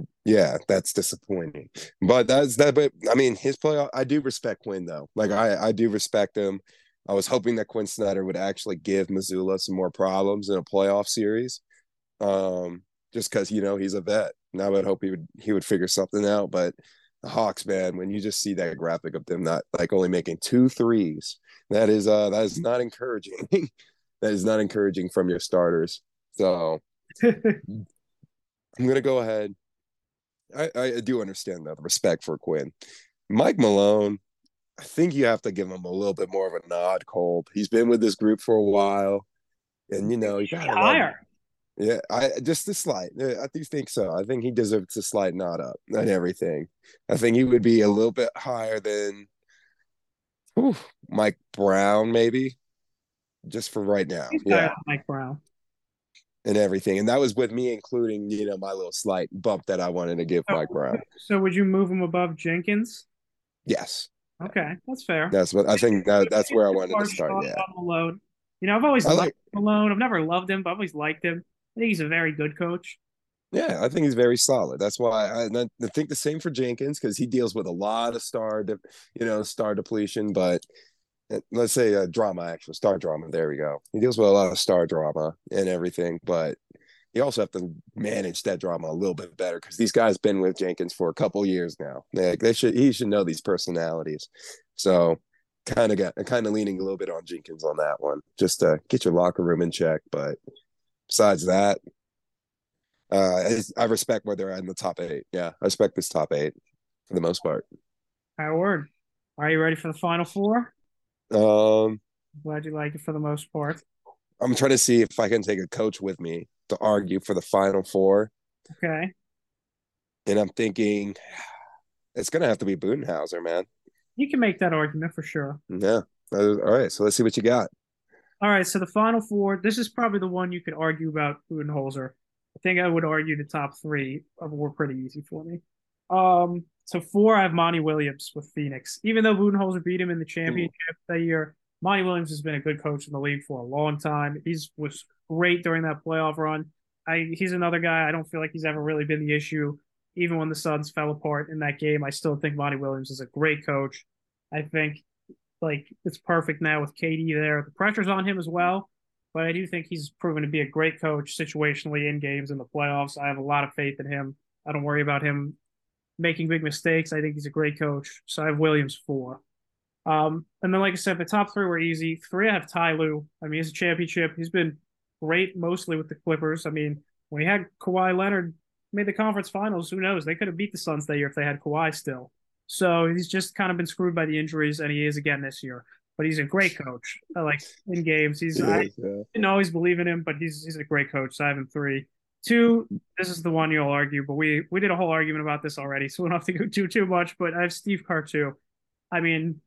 Yeah, that's disappointing. But that's that. But I mean, his play. I do respect Quin though. Like I, I do respect him. I was hoping that Quin Snyder would actually give Mazzulla some more problems in a playoff series, um, just because you know he's a vet. And I would hope he would he would figure something out. But the Hawks, man, when you just see that graphic of them not like only making two threes, that is uh that is not encouraging. that is not encouraging from your starters. So I'm gonna go ahead. I, I do understand the respect for Quin. Mike Malone, I think you have to give him a little bit more of a nod, Cold. He's been with this group for a while. And you know, you gotta higher. Yeah, I just a slight. uh, I do think so. I think he deserves a slight nod up and everything. I think he would be a little bit higher than whew, Mike Brown, maybe, just for right now. He's Yeah, Mike Brown. and everything. And that was with me including, you know, my little slight bump that I wanted to give Oh. Mike Brown. So would you move him above Jenkins? Yes, Okay, that's fair. that's what I think. That, that's where I wanted to start. Yeah, on Malone. You know, I've always I liked like. Malone. I've never loved him, but I've always liked him. I think he's a very good coach. Yeah, I think he's very solid. That's why I, I think the same for Jenkins because he deals with a lot of star, de, you know, star depletion. But uh, let's say uh, drama, actually, star drama. There we go. He deals with a lot of star drama and everything. But you also have to manage that drama a little bit better because these guys been with Jenkins for a couple years now. They, they should he should know these personalities. So kind of got kind of leaning a little bit on Jenkins on that one, just to get your locker room in check. But besides that, uh, I, I respect where they're at in the top eight. Yeah, I respect this top eight for the most part. Our word. Are you ready for the final four? Um, Glad you like it for the most part. I'm trying to see if I can take a coach with me to argue for the final four, Okay. and I'm thinking it's gonna have to be Budenholzer, man. You can make that argument for sure. Yeah. All right, so let's see what you got. All right, so the final four. This is probably the one you could argue about Budenholzer. I think I would argue the top three were pretty easy for me. Um, so four, I have Monty Williams with Phoenix. Even though Budenholzer beat him in the championship that year, Monty Williams has been a good coach in the league for a long time. He's was great during that playoff run. I he's another guy. I don't feel like he's ever really been the issue. Even when the Suns fell apart in that game, I still think Monty Williams is a great coach. I think like it's perfect now with KD there. The pressure's on him as well, but I do think he's proven to be a great coach situationally in games in the playoffs. I have a lot of faith in him. I don't worry about him making big mistakes. I think he's a great coach. So I have Williams four. Um, and then, like I said, the top three were easy. Three, I have Ty Lue. I mean, he's a championship. He's been great mostly with the Clippers. I mean, when he had Kawhi Leonard made the conference finals, who knows? They could have beat the Suns that year if they had Kawhi still. So he's just kind of been screwed by the injuries, and he is again this year. But he's a great coach. I like in games. He's I Yeah. didn't always believe in him, but he's he's a great coach. So I have him three. Two, this is the one you'll argue, but we we did a whole argument about this already, so we don't have to go too too much. But I have Steve Kerr too. I mean,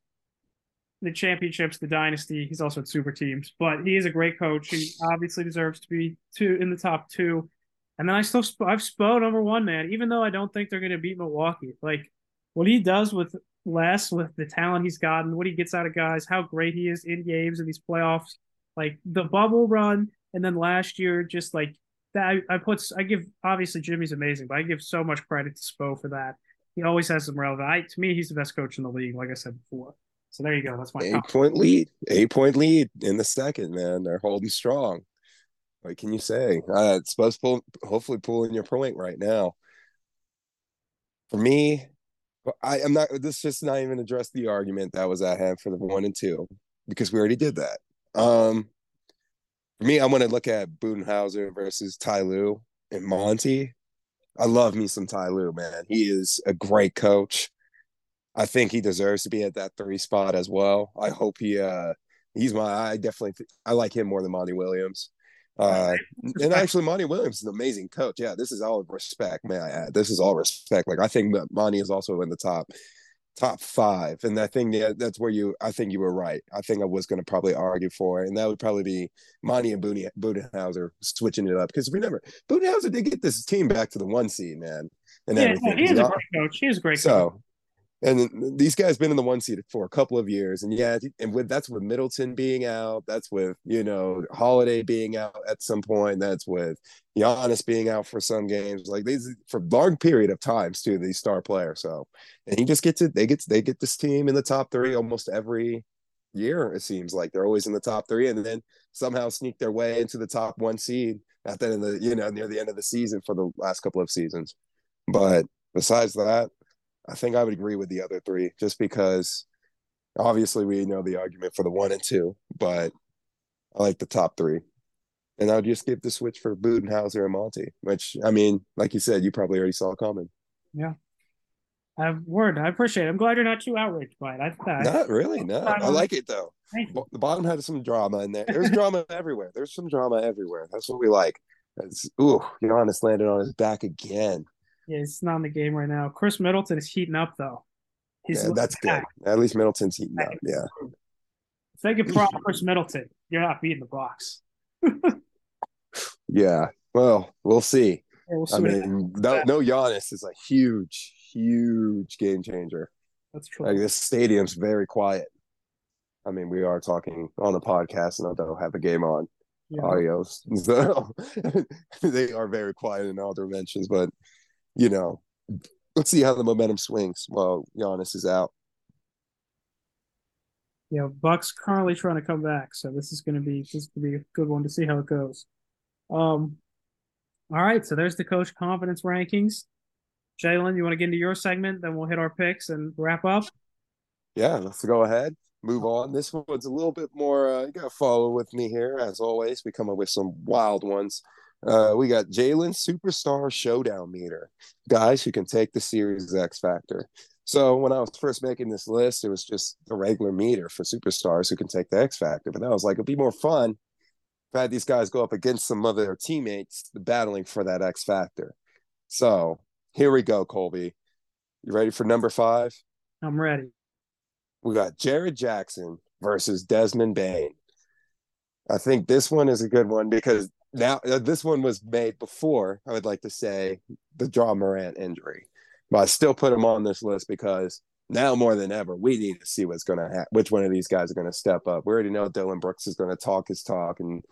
the championships, the dynasty. He's also at super teams, but he is a great coach. He obviously deserves to be two in the top two. And then I still I've Spo number one, man. Even though I don't think they're going to beat Milwaukee, like what he does with less with the talent he's gotten, what he gets out of guys, how great he is in games in these playoffs, like the bubble run, and then last year, just like that. I, I put I give obviously Jimmy's amazing, but I give so much credit to Spo for that. He always has some relevant. I, to me, he's the best coach in the league, like I said before. So there you go. That's my Eight point lead. Eight point lead in the second, man. They're holding strong. What can you say? Uh, it's supposed to pull, hopefully pulling your point right now. For me, I am not. This just not even address the argument that was at hand for the one and two because we already did that. Um, for me, I want to look at Budenholzer versus Ty and Monty. I love me some Ty man. He is a great coach. I think he deserves to be at that three spot as well. I hope he uh he's my I definitely I like him more than Monty Williams. Uh and actually Monty Williams is an amazing coach. Yeah, this is all respect, may I add. This is all respect. Like I think that Monty is also in the top top five. And I think yeah, that's where you I think you were right. I think I was gonna probably argue for it. And that would probably be Monty and Boone, Budenholzer switching it up. Because remember, Budenholzer did get this team back to the one seed, man. And Yeah, everything. he is He's a great coach. He is a great coach. And these guys been in the one seed for a couple of years, and yeah, and with that's with Middleton being out, that's with you know Holiday being out at some point, that's with Giannis being out for some games, like these for long period of times too. These star players, so and he just gets it. They get they get this team in the top three almost every year. It seems like they're always in the top three, and then somehow sneak their way into the top one seed at the end of the you know near the end of the season for the last couple of seasons. But besides that, I think I would agree with the other three just because obviously we know the argument for the one and two, but I like the top three. And I would just give the switch for Budenholzer and Monty, which I mean, like you said, you probably already saw coming. Yeah. I have word. I appreciate it. I'm glad you're not too outraged by it. I, I, Not really, no. I like it though. The bottom had some drama in there. There's drama everywhere. There's some drama everywhere. That's what we like. It's, ooh, Giannis landed on his back again. Yeah, he's not in the game right now. Khris Middleton is heating up though. He's Yeah, that's good. At least Middleton's heating up. Yeah. If they could prop Khris Middleton, you're not beating the box. Yeah. Well, we'll see. Yeah, we'll see I mean, no, no Giannis is a huge, huge game changer. that's true. Like this stadium's very quiet. I mean, we are talking on the podcast, and I don't have a game on Yeah. audio, so they are very quiet in all dimensions. But you know, let's see how the momentum swings while Giannis is out. Yeah, Bucks currently trying to come back, so this is going to be this to be a good one to see how it goes. Um, all right, so there's the coach confidence rankings. Jalen, you want to get into your segment, then we'll hit our picks and wrap up. Yeah, let's go ahead. move on. This one's a little bit more. Uh, you got to follow with me here, as always. We come up with some wild ones. Uh, we got Jalen Superstar Showdown Meter, guys who can take the series X Factor. So when I was first making this list, it was just a regular meter for superstars who can take the X Factor. But I was like, it'd be more fun if I had these guys go up against some of their teammates battling for that X Factor. So here we go, Colby. You ready for number five? I'm ready. We got Jaren Jackson versus Desmond Bane. I think this one is a good one because now uh, this one was made before, I would like to say, the Ja Morant injury. But I still put him on this list because now more than ever, we need to see what's going to happen, which one of these guys are going to step up. We already know Dillon Brooks is going to talk his talk and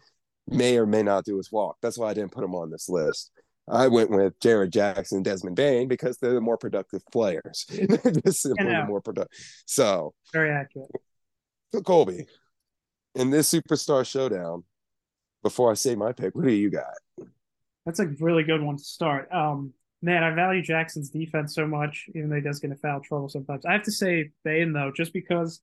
may or may not do his walk. That's why I didn't put him on this list. I went with Jaren Jackson, and Desmond Bane because they're the more productive players. they're just simply the more productive. So very accurate. So Colby, in this superstar showdown, before I say my pick, what do you got? That's a really good one to start. Um, man, I value Jackson's defense so much, even though he does get in foul trouble sometimes. I have to say Bane though, just because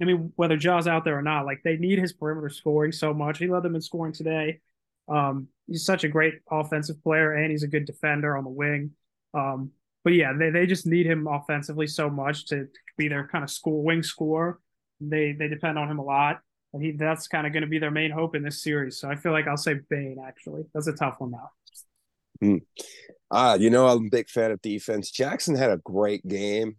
I mean, whether Ja's out there or not, like they need his perimeter scoring so much. He led them in scoring today. Um, he's such a great offensive player and he's a good defender on the wing. Um, but yeah, they, they just need him offensively so much to, be their kind of school wing scorer. They they depend on him a lot. He that's kind of going to be their main hope in this series. So I feel like I'll say Bane actually. That's a tough one now. Mm. Ah, you know, I'm a big fan of defense. Jackson had a great game,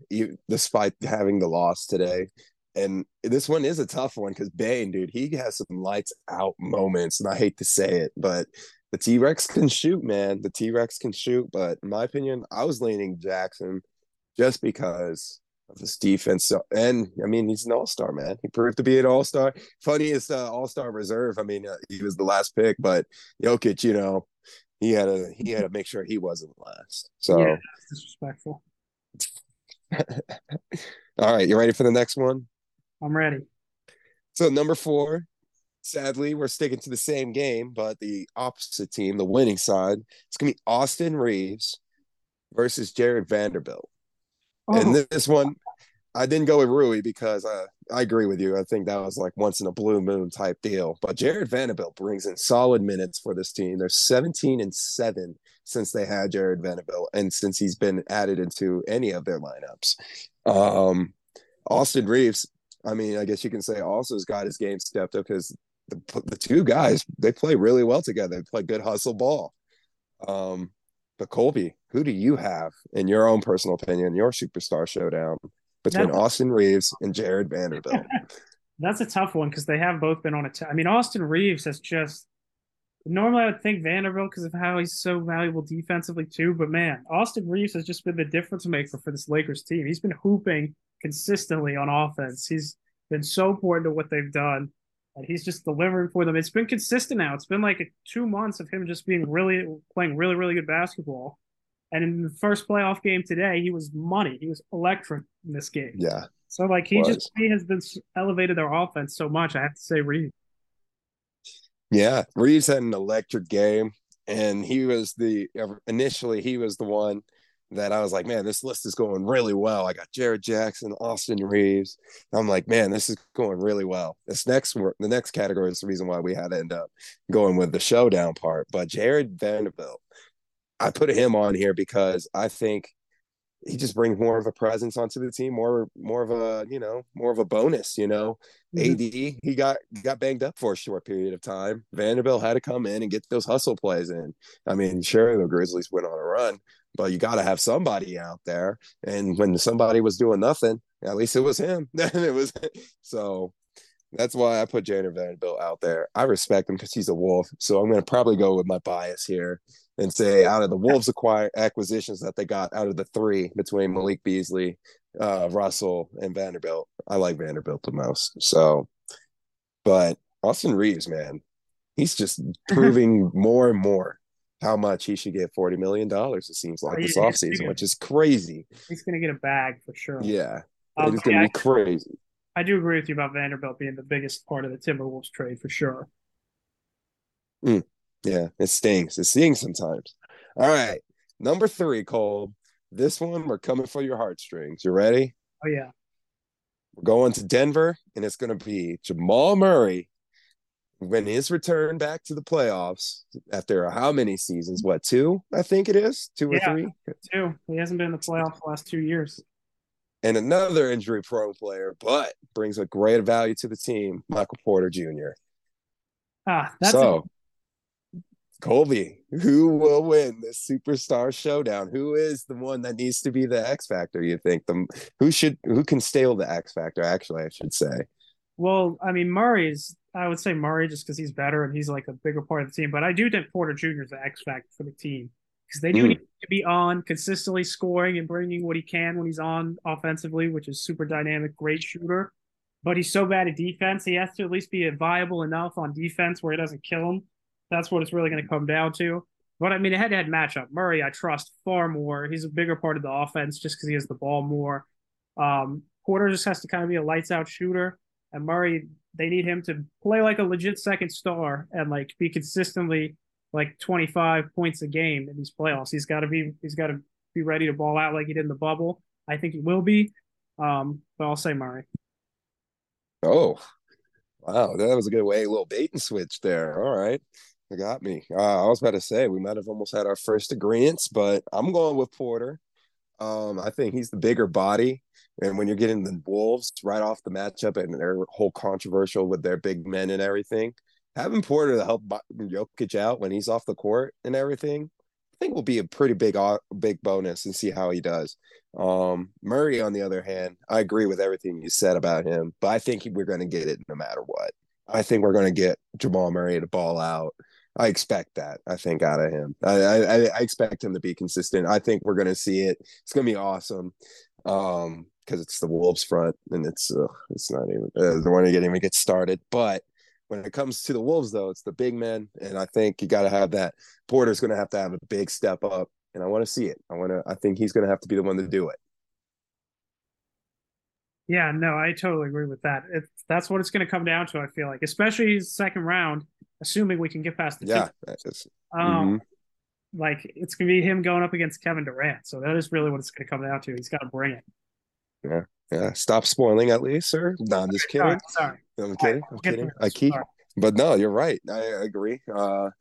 despite having the loss today. And this one is a tough one because Bane, dude, he has some lights out moments, and I hate to say it, but the T Rex can shoot, man. The T Rex can shoot, but in my opinion, I was leaning Jackson just because of his defense. So, and I mean, he's an all star, man. He proved to be an all star. Funniest uh, all star reserve. I mean, uh, he was the last pick, but Jokic, you know, he had to he had to make sure he wasn't last. So yeah, disrespectful. all right, you ready for the next one? I'm ready. So number four, sadly, we're sticking to the same game, but the opposite team, the winning side, it's gonna be Austin Reaves versus Jarred Vanderbilt. Oh. And this one, I didn't go with Rui because uh, I agree with you. I think that was like once in a blue moon type deal. But Jarred Vanderbilt brings in solid minutes for this team. They're 17 and 7 since they had Jarred Vanderbilt and since he's been added into any of their lineups. Um, Austin Reaves, I mean, I guess you can say also has got his game stepped up because the, the two guys they play really well together. They play good hustle ball. Um, but Colby, who do you have in your own personal opinion, your superstar showdown between That's, Austin Reaves and Jarred Vanderbilt? That's a tough one because they have both been on a. T- I mean, Austin Reaves has just normally I would think Vanderbilt because of how he's so valuable defensively too. But man, Austin Reaves has just been the difference maker for this Lakers team. He's been hooping consistently on offense. He's been so important to what they've done. And he's just delivering for them. It's been consistent now. It's been like two months of him just being really playing really, really good basketball. And in the first playoff game today, he was money. He was electric in this game. Yeah. So like he was. just he has been elevated their offense so much. I have to say, Reed. Yeah, Reaves had an electric game, and he was the initially he was the one that I was like, man, this list is going really well. I got Jaren Jackson, Austin Reaves. I'm like, man, this is going really well. This next work, the next category is the reason why we had to end up going with the showdown part. But Jarred Vanderbilt, I put him on here because I think he just brings more of a presence onto the team, more more of a you know more of a bonus. You know, mm-hmm. AD he got got banged up for a short period of time. Vanderbilt had to come in and get those hustle plays in. I mean, sure the Grizzlies went on a run, but you got to have somebody out there. And when somebody was doing nothing, at least it was him. it was so. That's why I put Jarred Vanderbilt out there. I respect him because he's a wolf. So I'm going to probably go with my bias here and say out of the Wolves acquire acquisitions that they got out of the three between Malik Beasley, uh, Russell, and Vanderbilt, I like Vanderbilt the most. So, but Austin Reaves, man, he's just proving more and more how much he should get forty million dollars. It seems like oh, this offseason, which is crazy. He's going to get a bag for sure. Yeah, um, it's going to yeah, be crazy. I do agree with you about Vanderbilt being the biggest part of the Timberwolves trade for sure. Mm. Yeah, it stings. It stings sometimes. All right. Number three, Cole. This one, we're coming for your heartstrings. You ready? Oh, yeah. We're going to Denver, and it's going to be Jamal Murray when his return back to the playoffs after how many seasons? What two? I think it is two or Yeah. three. Two. He hasn't been in the playoffs the last two years. And another injury prone player, but brings a great value to the team, Michael Porter Jr. Ah, that's so, Colby, who will win this superstar showdown? Who is the one that needs to be the X factor? You think the who should who can steal the X factor? Actually, I should say. well. I mean, Murray's. I would say Murray just because he's better and he's like a bigger part of the team. But I do think Porter Jr. is the X factor for the team because they do Mm. need to be on consistently scoring and bringing what he can when he's on offensively, which is super dynamic, great shooter. But he's so bad at defense. He has to at least be viable enough on defense where it doesn't kill him. That's what it's really going to come down to. But I mean, a head-to-head matchup, Murray, I trust far more. He's a bigger part of the offense just because he has the ball more. Um, Porter just has to kind of be a lights-out shooter, and Murray, they need him to play like a legit second star and like be consistently like 25 points a game in these playoffs. He's got to be he's got to be ready to ball out like he did in the bubble. I think he will be. Um, but I'll say Murray. Oh, wow, that was a good way. A little bait and switch there. All right, you got me. Uh, I was about to say we might have almost had our first agreement, but I'm going with Porter. Um, I think he's the bigger body, and when you're getting the Wolves right off the matchup and their whole controversial with their big men and everything, having Porter to help Jokic out when he's off the court and everything, I think will be a pretty big big bonus and see how he does. Um, Murray, on the other hand, I agree with everything you said about him, but I think we're going to get it no matter what. I think we're going to get Jamal Murray to ball out. I expect that. I think out of him. I, I, I expect him to be consistent. I think we're going to see it. It's going to be awesome. Um, because it's the Wolves front, and it's uh, it's not even uh, the one to get even get started. But when it comes to the Wolves, though, it's the big men, and I think you got to have that. Porter's going to have to have a big step up, and I want to see it. I want to. I think he's going to have to be the one to do it. Yeah, no, I totally agree with that. It's, that's what it's going to come down to. I feel like, especially second round, assuming we can get past the Yeah, two. that's just, Um, mhm. like it's going to be him going up against Kevin Durant. So that is really what it's going to come down to. He's got to bring it. yeah. Yeah. Stop spoiling, at least, sir. No, I'm just kidding. Sorry, sorry. I'm kidding. I'm kidding. I keep, Sorry. but no, you're right. I, agree. Uh,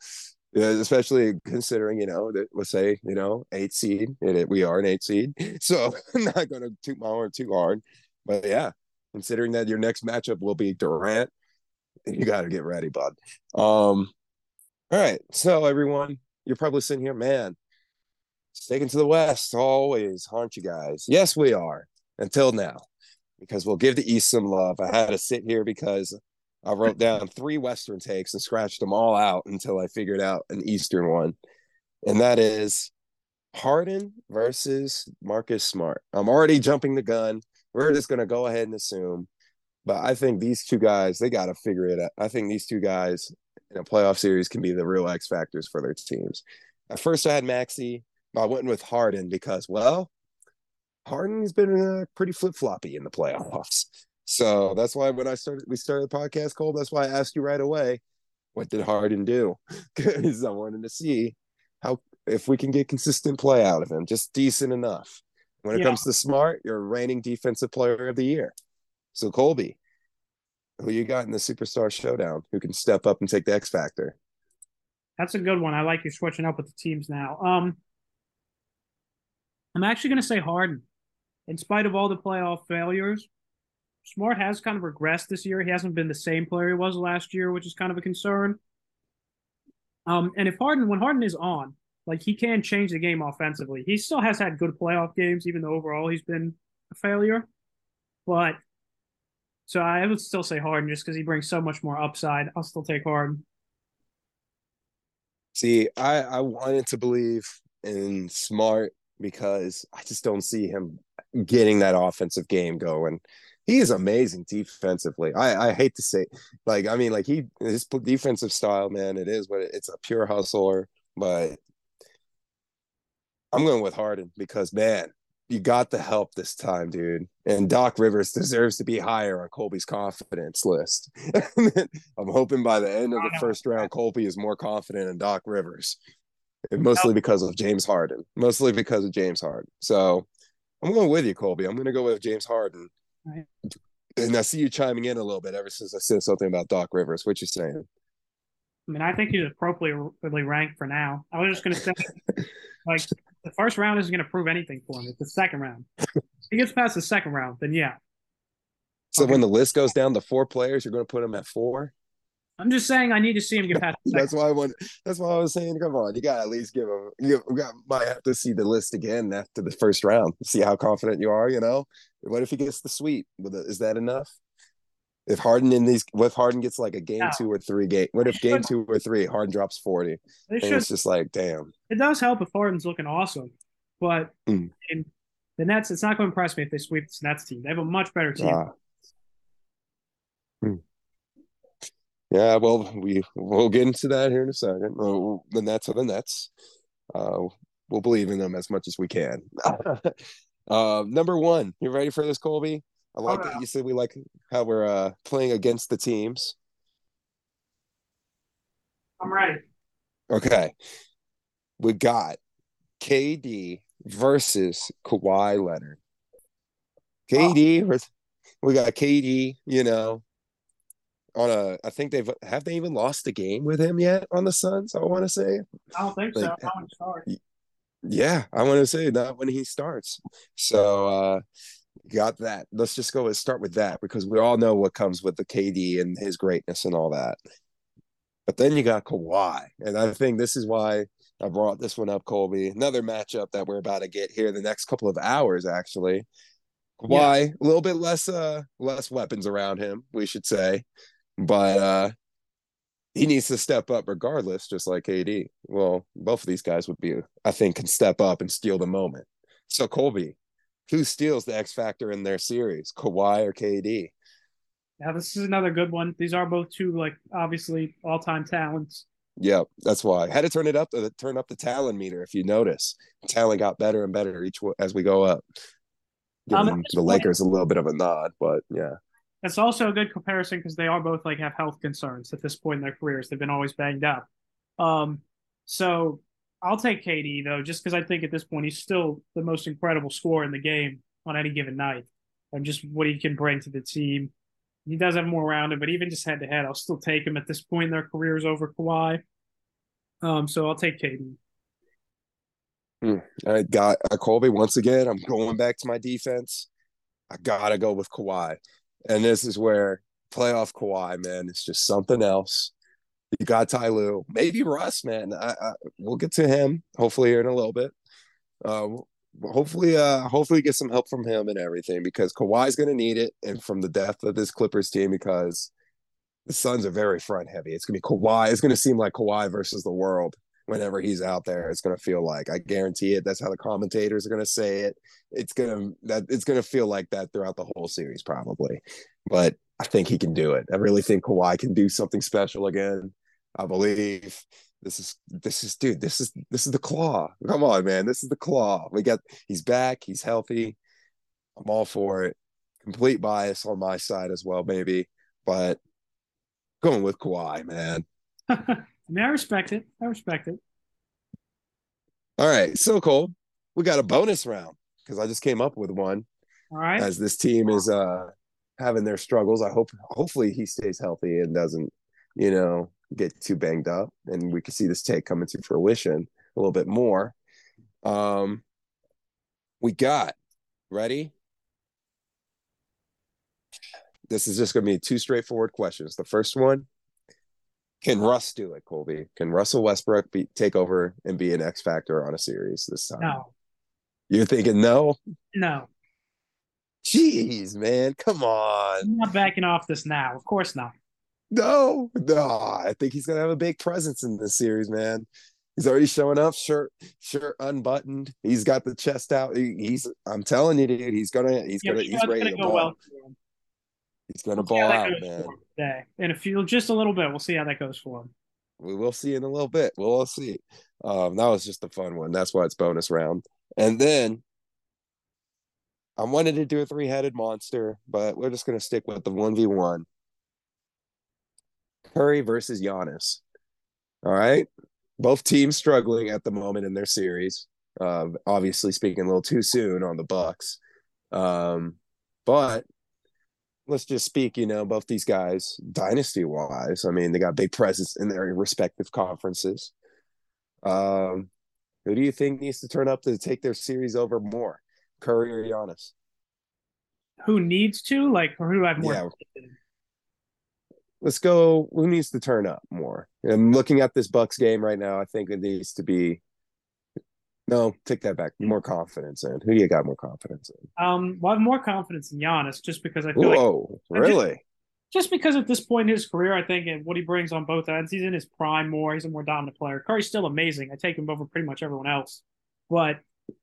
yeah, especially considering you know that let's say you know eight seed, we are an eight seed, so I'm not going to toot my horn too hard. But yeah, considering that your next matchup will be Durant, you got to get ready, bud. Um, all right, so everyone, you're probably sitting here, man. Sticking to the West always, aren't you guys? Yes, we are. Until now, because we'll give the East some love. I had to sit here because I wrote down three Western takes and scratched them all out until I figured out an Eastern one. And that is Harden versus Marcus Smart. I'm already jumping the gun. We're just going to go ahead and assume. But I think these two guys, they got to figure it out. I think these two guys in a playoff series can be the real X factors for their teams. At first, I had Maxey. But I went with Harden because, well, Harden's been uh, pretty flip floppy in the playoffs. So that's why when I started, we started the podcast, Cole. That's why I asked you right away, what did Harden do? Because I wanted to see how if we can get consistent play out of him, just decent enough. When it Yeah. comes to Smart, you're reigning defensive player of the year. So Colby, who you got in the superstar showdown? Who can step up and take the X factor? That's a good one. I like you switching up with the teams now. Um, I'm actually going to say Harden. In spite of all the playoff failures, Smart has kind of regressed this year. He hasn't been the same player he was last year, which is kind of a concern. Um, and if Harden, when Harden is on, like he can change the game offensively. He still has had good playoff games, even though overall he's been a failure. But so I would still say Harden just because he brings so much more upside. I'll still take Harden. See, I I wanted to believe in Smart because I just don't see him getting that offensive game going. He is amazing defensively. I I hate to say, like I mean, like he his defensive style, man. It is what it's a pure hustler, but I'm going with Harden because man, you got the help this time, dude. And Doc Rivers deserves to be higher on Colby's confidence list. I'm hoping by the end of the first round, Colby is more confident in Doc Rivers. And mostly because of James Harden. Mostly because of James Harden. So I'm going with you, Colby. I'm going to go with James Harden. Right. And I see you chiming in a little bit ever since I said something about Doc Rivers. What you saying? I mean, I think he's appropriately ranked for now. I was just going to say, like, the first round isn't going to prove anything for him. It's the second round. if he gets past the second round, then yeah. So okay. when the list goes down to four players, you're going to put him at four? I'm just saying I need to see him get past. that's why I want. That's why I was saying, come on, you got to at least give him. You got, might have to see the list again after the first round. See how confident you are. You know, what if he gets the sweep? Is that enough? If Harden in these, what if Harden gets like a game no. two or three game? What if game two or three Harden drops forty? it's just like, damn. It does help if Harden's looking awesome, but mm. in the Nets, it's not going to impress me if they sweep this Nets team. They have a much better team. Ah. Mm. Yeah, well, we we'll get into that here in a second. The Nets are the Nets. Uh, we'll believe in them as much as we can. uh, number one, you ready for this, Colby? I like that you said we like how we're uh, playing against the teams. I'm ready. Okay, we got KD versus Kawhi Leonard. KD, oh. we got KD. You know, on a I think they've have they even lost a game with him yet on the Suns, I want to say. I don't think like, so. Yeah, I want to say not when he starts. So uh got that. Let's just go and start with that because we all know what comes with the KD and his greatness and all that. But then you got Kawhi. And I think this is why I brought this one up, Colby. Another matchup that we're about to get here in the next couple of hours, actually. Kawhi, yeah. a little bit less uh less weapons around him, we should say but uh he needs to step up regardless, just like KD. Well, both of these guys would be, I think, can step up and steal the moment. So Colby, who steals the X factor in their series, Kawhi or KD? Yeah, this is another good one. These are both two like obviously all time talents. Yeah, that's why I had to turn it up to turn up the talent meter. If you notice, talent got better and better each as we go up. Um, the Lakers a little bit of a nod, but yeah. That's also a good comparison because they are both like have health concerns at this point in their careers. They've been always banged up. Um, so I'll take KD though, just because I think at this point he's still the most incredible scorer in the game on any given night, and just what he can bring to the team. He does have more around him, but even just head to head, I'll still take him at this point in their careers over Kawhi. Um, so I'll take KD. Mm, I got uh, Colby once again. I'm going back to my defense. I gotta go with Kawhi. And this is where playoff Kawhi, man, it's just something else. You got Ty maybe Russ, man. I, I, we'll get to him hopefully here in a little bit. Uh, hopefully, uh, hopefully get some help from him and everything because Kawhi's going to need it, and from the depth of this Clippers team because the Suns are very front heavy. It's going to be Kawhi. It's going to seem like Kawhi versus the world whenever he's out there. It's going to feel like I guarantee it. That's how the commentators are going to say it. It's going to that it's going to feel like that throughout the whole series probably. But I think he can do it. I really think Kawhi can do something special again. I believe this is this is dude. This is this is the claw. Come on, man. This is the claw. We got he's back. He's healthy. I'm all for it. Complete bias on my side as well, maybe, but going with Kawhi, man. I mean, I respect it. I respect it. All right. So Cole, we got a bonus round because I just came up with one. All right. As this team is uh having their struggles. I hope hopefully he stays healthy and doesn't, you know, get too banged up and we can see this take coming to fruition a little bit more. Um we got ready. This is just going to be two straightforward questions. The first one can Russ do it, Colby? Can Russell Westbrook be, take over and be an X factor on a series this time? No. You're thinking no? No. Jeez, man, come on. I'm not backing off this now. Of course not. No, no. I think he's gonna have a big presence in this series, man. He's already showing up, shirt, shirt unbuttoned. He's got the chest out. He, he's. I'm telling you, dude. He's gonna. He's yeah, gonna. He's ready to go ball. well. He's gonna we'll ball out, man. Today. In a few, just a little bit. We'll see how that goes for him. We will see in a little bit. We'll all see. Um, that was just a fun one. That's why it's bonus round. And then I wanted to do a three-headed monster, but we're just gonna stick with the one v one. Curry versus Giannis. All right, both teams struggling at the moment in their series. Uh, obviously, speaking a little too soon on the Bucks, um, but let's just speak, you know, both these guys, dynasty wise. I mean, they got big presence in their respective conferences. Um, who do you think needs to turn up to take their series over more, Curry or Giannis? Who needs to like, or who have more? Yeah. Let's go. Who needs to turn up more? I'm looking at this Bucks game right now. I think it needs to be. No, take that back. More confidence in. Who do you got more confidence in? Um, well, I have more confidence in Giannis just because I feel Whoa, like really? just because at this point in his career, I think and what he brings on both ends, he's in his prime more. He's a more dominant player. Curry's still amazing. I take him over pretty much everyone else, but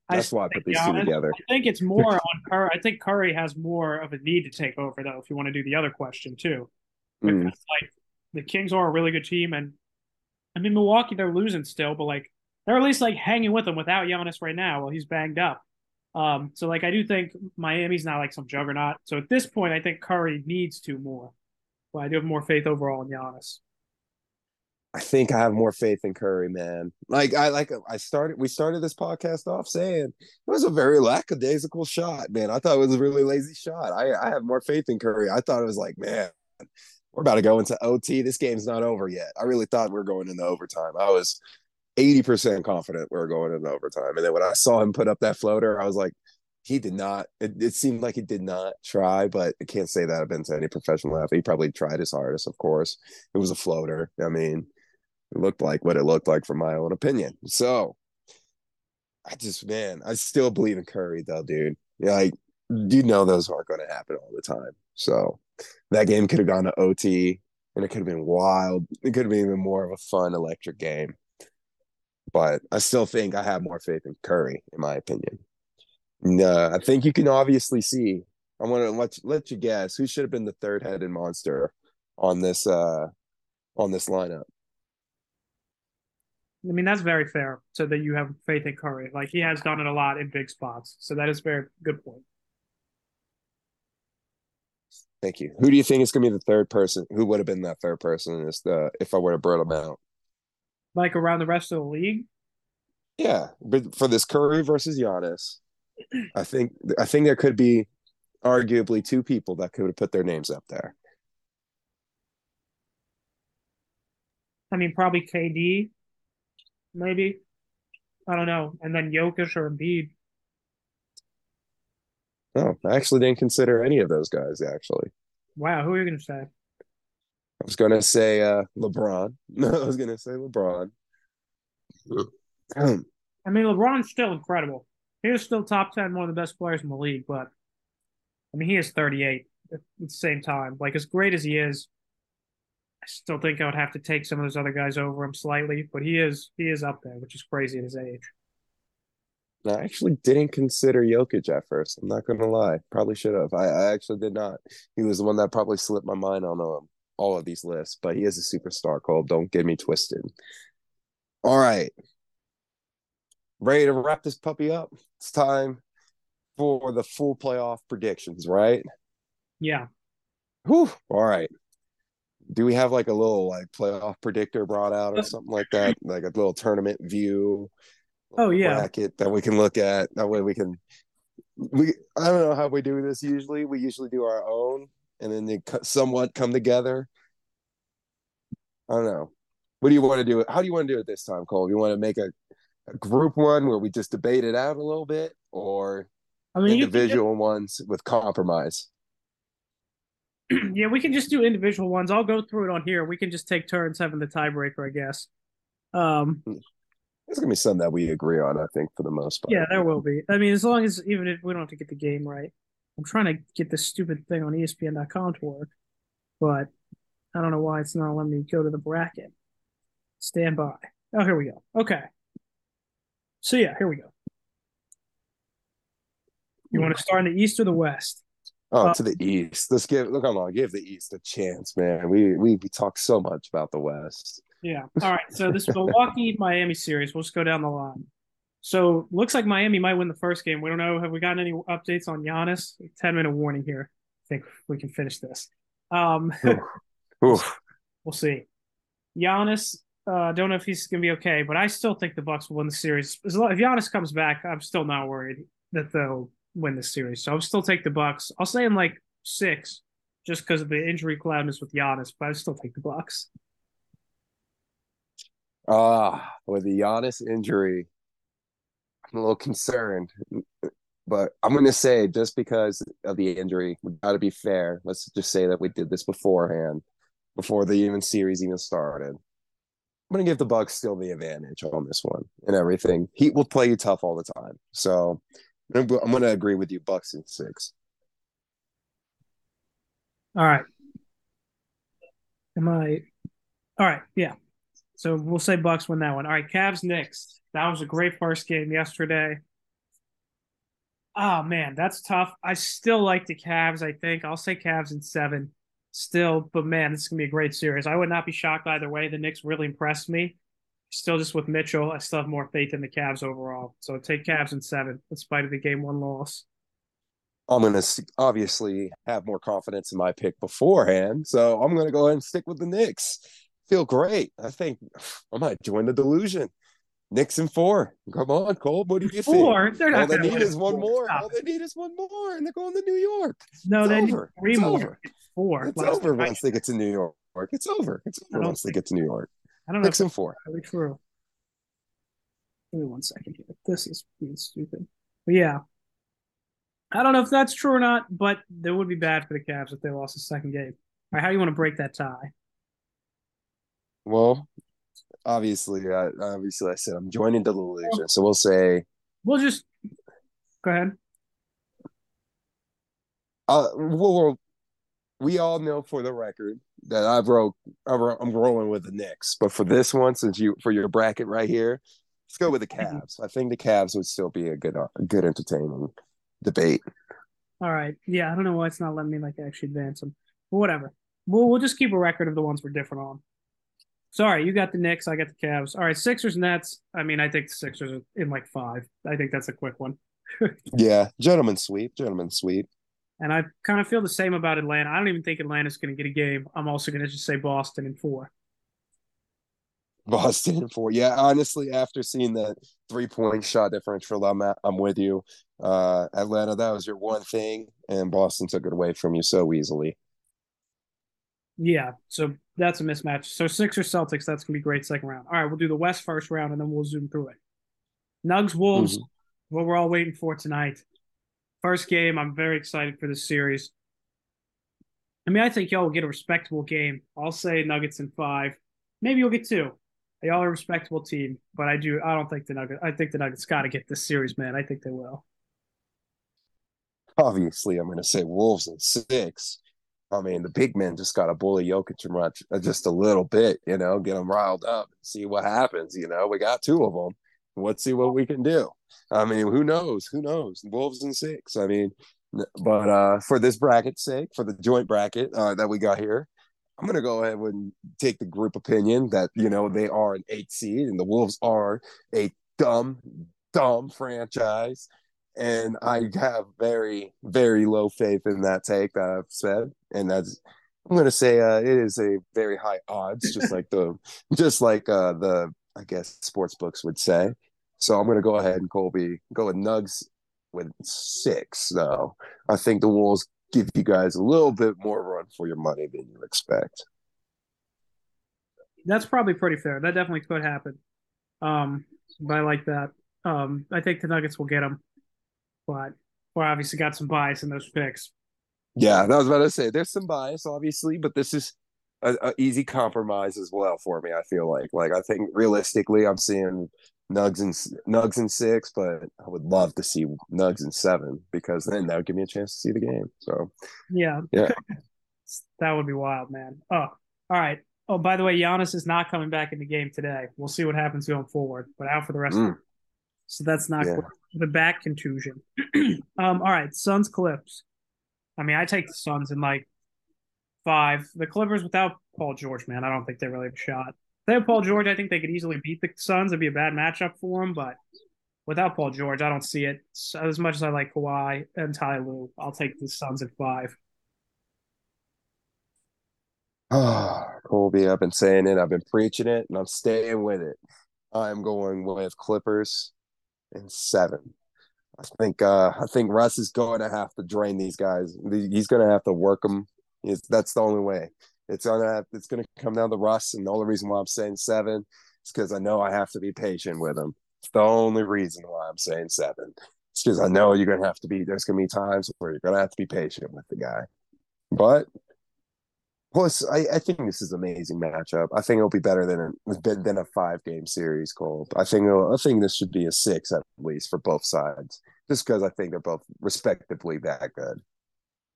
That's why I put these two together. I think it's more on Curry. I think Curry has more of a need to take over, though. If you want to do the other question too, Mm. like the Kings are a really good team, and I mean Milwaukee, they're losing still, but like they're at least like hanging with them without Giannis right now while he's banged up. Um, so like I do think Miami's not like some juggernaut. So at this point, I think Curry needs to more. But I do have more faith overall in Giannis. I think I have more faith in Curry, man. Like I like I started we started this podcast off saying it was a very lackadaisical shot, man. I thought it was a really lazy shot. I, I have more faith in Curry. I thought it was like, man, we're about to go into OT. This game's not over yet. I really thought we were going into overtime. I was 80% confident we were going into overtime. And then when I saw him put up that floater, I was like, he did not. It, it seemed like he did not try, but I can't say that I've been to any professional athlete. He probably tried his hardest, of course. It was a floater. I mean, it looked like what it looked like from my own opinion. So I just, man, I still believe in Curry, though, dude. Like, you know, those aren't going to happen all the time. So that game could have gone to OT and it could have been wild. It could have been even more of a fun, electric game. But I still think I have more faith in Curry, in my opinion. No, I think you can obviously see. I want to let let you guess who should have been the third headed monster on this uh on this lineup. I mean, that's very fair. So that you have faith in Curry. Like he has done it a lot in big spots. So that is very good point. Thank you. Who do you think is going to be the third person? Who would have been that third person? Is the uh, if I were to burn them out? Like around the rest of the league. Yeah, but for this Curry versus Giannis, I think I think there could be arguably two people that could have put their names up there. I mean, probably KD, maybe. I don't know. And then Jokic or Embiid. No, I actually didn't consider any of those guys. Actually, Wow, who are you going to say? I was going to say uh, LeBron. No, I was going to say LeBron. Um, I mean, LeBron's still incredible. He is still top 10, one of the best players in the league, but I mean, he is 38 at the same time. Like, as great as he is, I still think I would have to take some of those other guys over him slightly, but he is he is up there, which is crazy at his age. I actually didn't consider Jokic at first. I'm not going to lie. Probably should have. I, I actually did not. He was the one that probably slipped my mind on um, all of these lists, but he is a superstar, Cole. Don't get me twisted. All right. Ready to wrap this puppy up? It's time for the full playoff predictions, right? Yeah. Whew. All right. Do we have like a little like playoff predictor brought out or something like that? Like a little tournament view? Oh, yeah. bracket that we can look at. That way we can. We I don't know how we do this usually. We usually do our own, and then they somewhat come together. I don't know. What do you want to do? How do you want to do it this time, Cole? You want to make a, a group one where we just debate it out a little bit, or I mean, individual ones with compromise? yeah, we can just do individual ones. I'll go through it on here. We can just take turns having the tiebreaker, I guess. Um, It's gonna be something that we agree on. I think for the most part. Yeah, there will be. I mean, as long as even if we don't have to get the game right, I'm trying to get this stupid thing on ESPN.com to work, but I don't know why it's not letting me go to the bracket. Stand by. Oh, here we go. Okay. So yeah, here we go. You want to start in the East or the West? Oh, Uh, to the East. Let's give look on. Give the East a chance, man. We we we talk so much about the West. Yeah. All right. So this Milwaukee Miami series, we'll just go down the line. So looks like Miami might win the first game. We don't know. Have we gotten any updates on Giannis? Ten minute warning here. I think we can finish this. Um, Oof. we'll see. Giannis, uh, don't know if he's gonna be okay, but I still think the Bucks will win the series. As long, if Giannis comes back, I'm still not worried that they'll win the series. So I'll still take the Bucks. I'll say in like six, just because of the injury cloudness with Giannis, but I still take the Bucks. Ah, with the Giannis injury, I'm a little concerned. But I'm going to say, just because of the injury, we got to be fair. Let's just say that we did this beforehand, before the even series even started. I'm going to give the Bucks still the advantage on this one and everything. Heat will play you tough all the time, so I'm going to agree with you. Bucks in six. All right. Am I? All right. Yeah. So we'll say Bucks win that one. All right. Cavs Knicks. That was a great first game yesterday. Oh man, that's tough. I still like the Cavs. I think I'll say Cavs in seven. Still, but man, this is gonna be a great series. I would not be shocked either way. The Knicks really impressed me. Still, just with Mitchell, I still have more faith in the Cavs overall. So take Cavs in seven, in spite of the game one loss. I'm to obviously have more confidence in my pick beforehand. So I'm to go ahead and stick with the Knicks. Feel great. I think I might join the delusion. Knicks in four. Come on, Cole. What do you four? think? They're not All they need is one four. more. Stop All they need is one more, and they're going to New York. No, it's they over. need three it's more. Over. Four. It's Last over once they get to New York. It's over. It's over once they get to New York. I don't know. And four. really true. Give me one second here. This is being stupid. But yeah. I don't know if that's true or not, but it would be bad for the Cavs if they lost the second game. All right, how do you want to break that tie? Well, obviously, I, obviously, I said I'm joining the delusion. So we'll say We'll just go ahead. uh, well, we all know for the record that I broke. I'm rolling with the Knicks. But for this one, since you for your bracket right here, let's go with the Cavs. I think the Cavs would still be a good, a good entertaining debate. All right. Yeah, I don't know why it's not letting me like actually advance them. But whatever. We'll we'll just keep a record of the ones we're different on. Sorry, you got the Knicks, I got the Cavs. All right, Sixers Nets. I mean, I think the Sixers are in like five. I think that's a quick one. Yeah, gentlemen sweep, gentlemen sweep. And I kind of feel the same about Atlanta. I don't even think Atlanta's going to get a game. I'm also going to just say Boston in four. Boston in four. Yeah, honestly, after seeing that three point shot differential, I'm at, I'm with you. Uh, Atlanta, that was your one thing, and Boston took it away from you so easily. Yeah, so that's a mismatch. So Sixers Celtics, that's gonna be great second round. All right, we'll do the West first round, and then we'll zoom through it. Nugs Wolves, mm-hmm. what we're all waiting for tonight. First game, I'm very excited for this series. I mean, I think y'all will get a respectable game. I'll say Nuggets in five. Maybe you'll get two. Y'all are a respectable team, but I do. I don't think the Nuggets. I think the Nuggets got to get this series, man. I think they will. Obviously, I'm going to say Wolves in six. I mean, the big men just got to bully Jokic and Raj just a little bit, you know, get them riled up, see what happens. You know, we got two of them. Let's see what we can do. I mean, who knows? Who knows? Wolves and six. I mean, but uh for this bracket's sake, for the joint bracket uh, that we got here, I'm gonna go ahead and take the group opinion that you know they are an eight seed and the Wolves are a dumb, dumb franchise. And I have very, very low faith in that take that I've said, and that's I'm gonna say uh, it is a very high odds, just like the, just like uh, the I guess sports books would say. So I'm gonna go ahead and Colby go with Nugs with six. Though I think the Wolves give you guys a little bit more run for your money than you expect. That's probably pretty fair. That definitely could happen. Um, but I like that. Um, I think the Nuggets will get them, but we're obviously got some bias in those picks. Yeah, I was about to say there's some bias, obviously, but this is a, a easy compromise as well for me. I feel like, like I think realistically, I'm seeing Nugs and Nugs and six, but I would love to see Nugs and seven because then that would give me a chance to see the game. So Yeah, Yeah. that would be wild, man. Oh, all right. Oh, by the way, Giannis is not coming back in the game today. We'll see what happens going forward, but out for the rest of Mm. the So that's not Yeah. good. The back contusion. um, all right, Suns Clips. I mean, I take the Suns in like five. The Clippers without Paul George, man, I don't think they really have a shot. If they have Paul George, I think they could easily beat the Suns. It'd be a bad matchup for them, but without Paul George, I don't see it. So as much as I like Kawhi and Ty Lue, I'll take the Suns at five. Ah, Colby, I've been saying it, I've been preaching it, and I'm staying with it. I'm going with Clippers in seven. I think uh I think Russ is going to have to drain these guys. He's going to have to work them, It's, that's the only way. It's gonna it's gonna come down to Russ, and the only reason why I'm saying seven is because I know I have to be patient with him. It's the only reason why I'm saying seven. It's because I know you're gonna have to be. There's gonna be times where you're gonna have to be patient with the guy. But plus, I, I think this is an amazing matchup. I think it'll be better than a than a five game series. Cole. I think I think this should be a six at least for both sides, just because I think they're both respectively that good.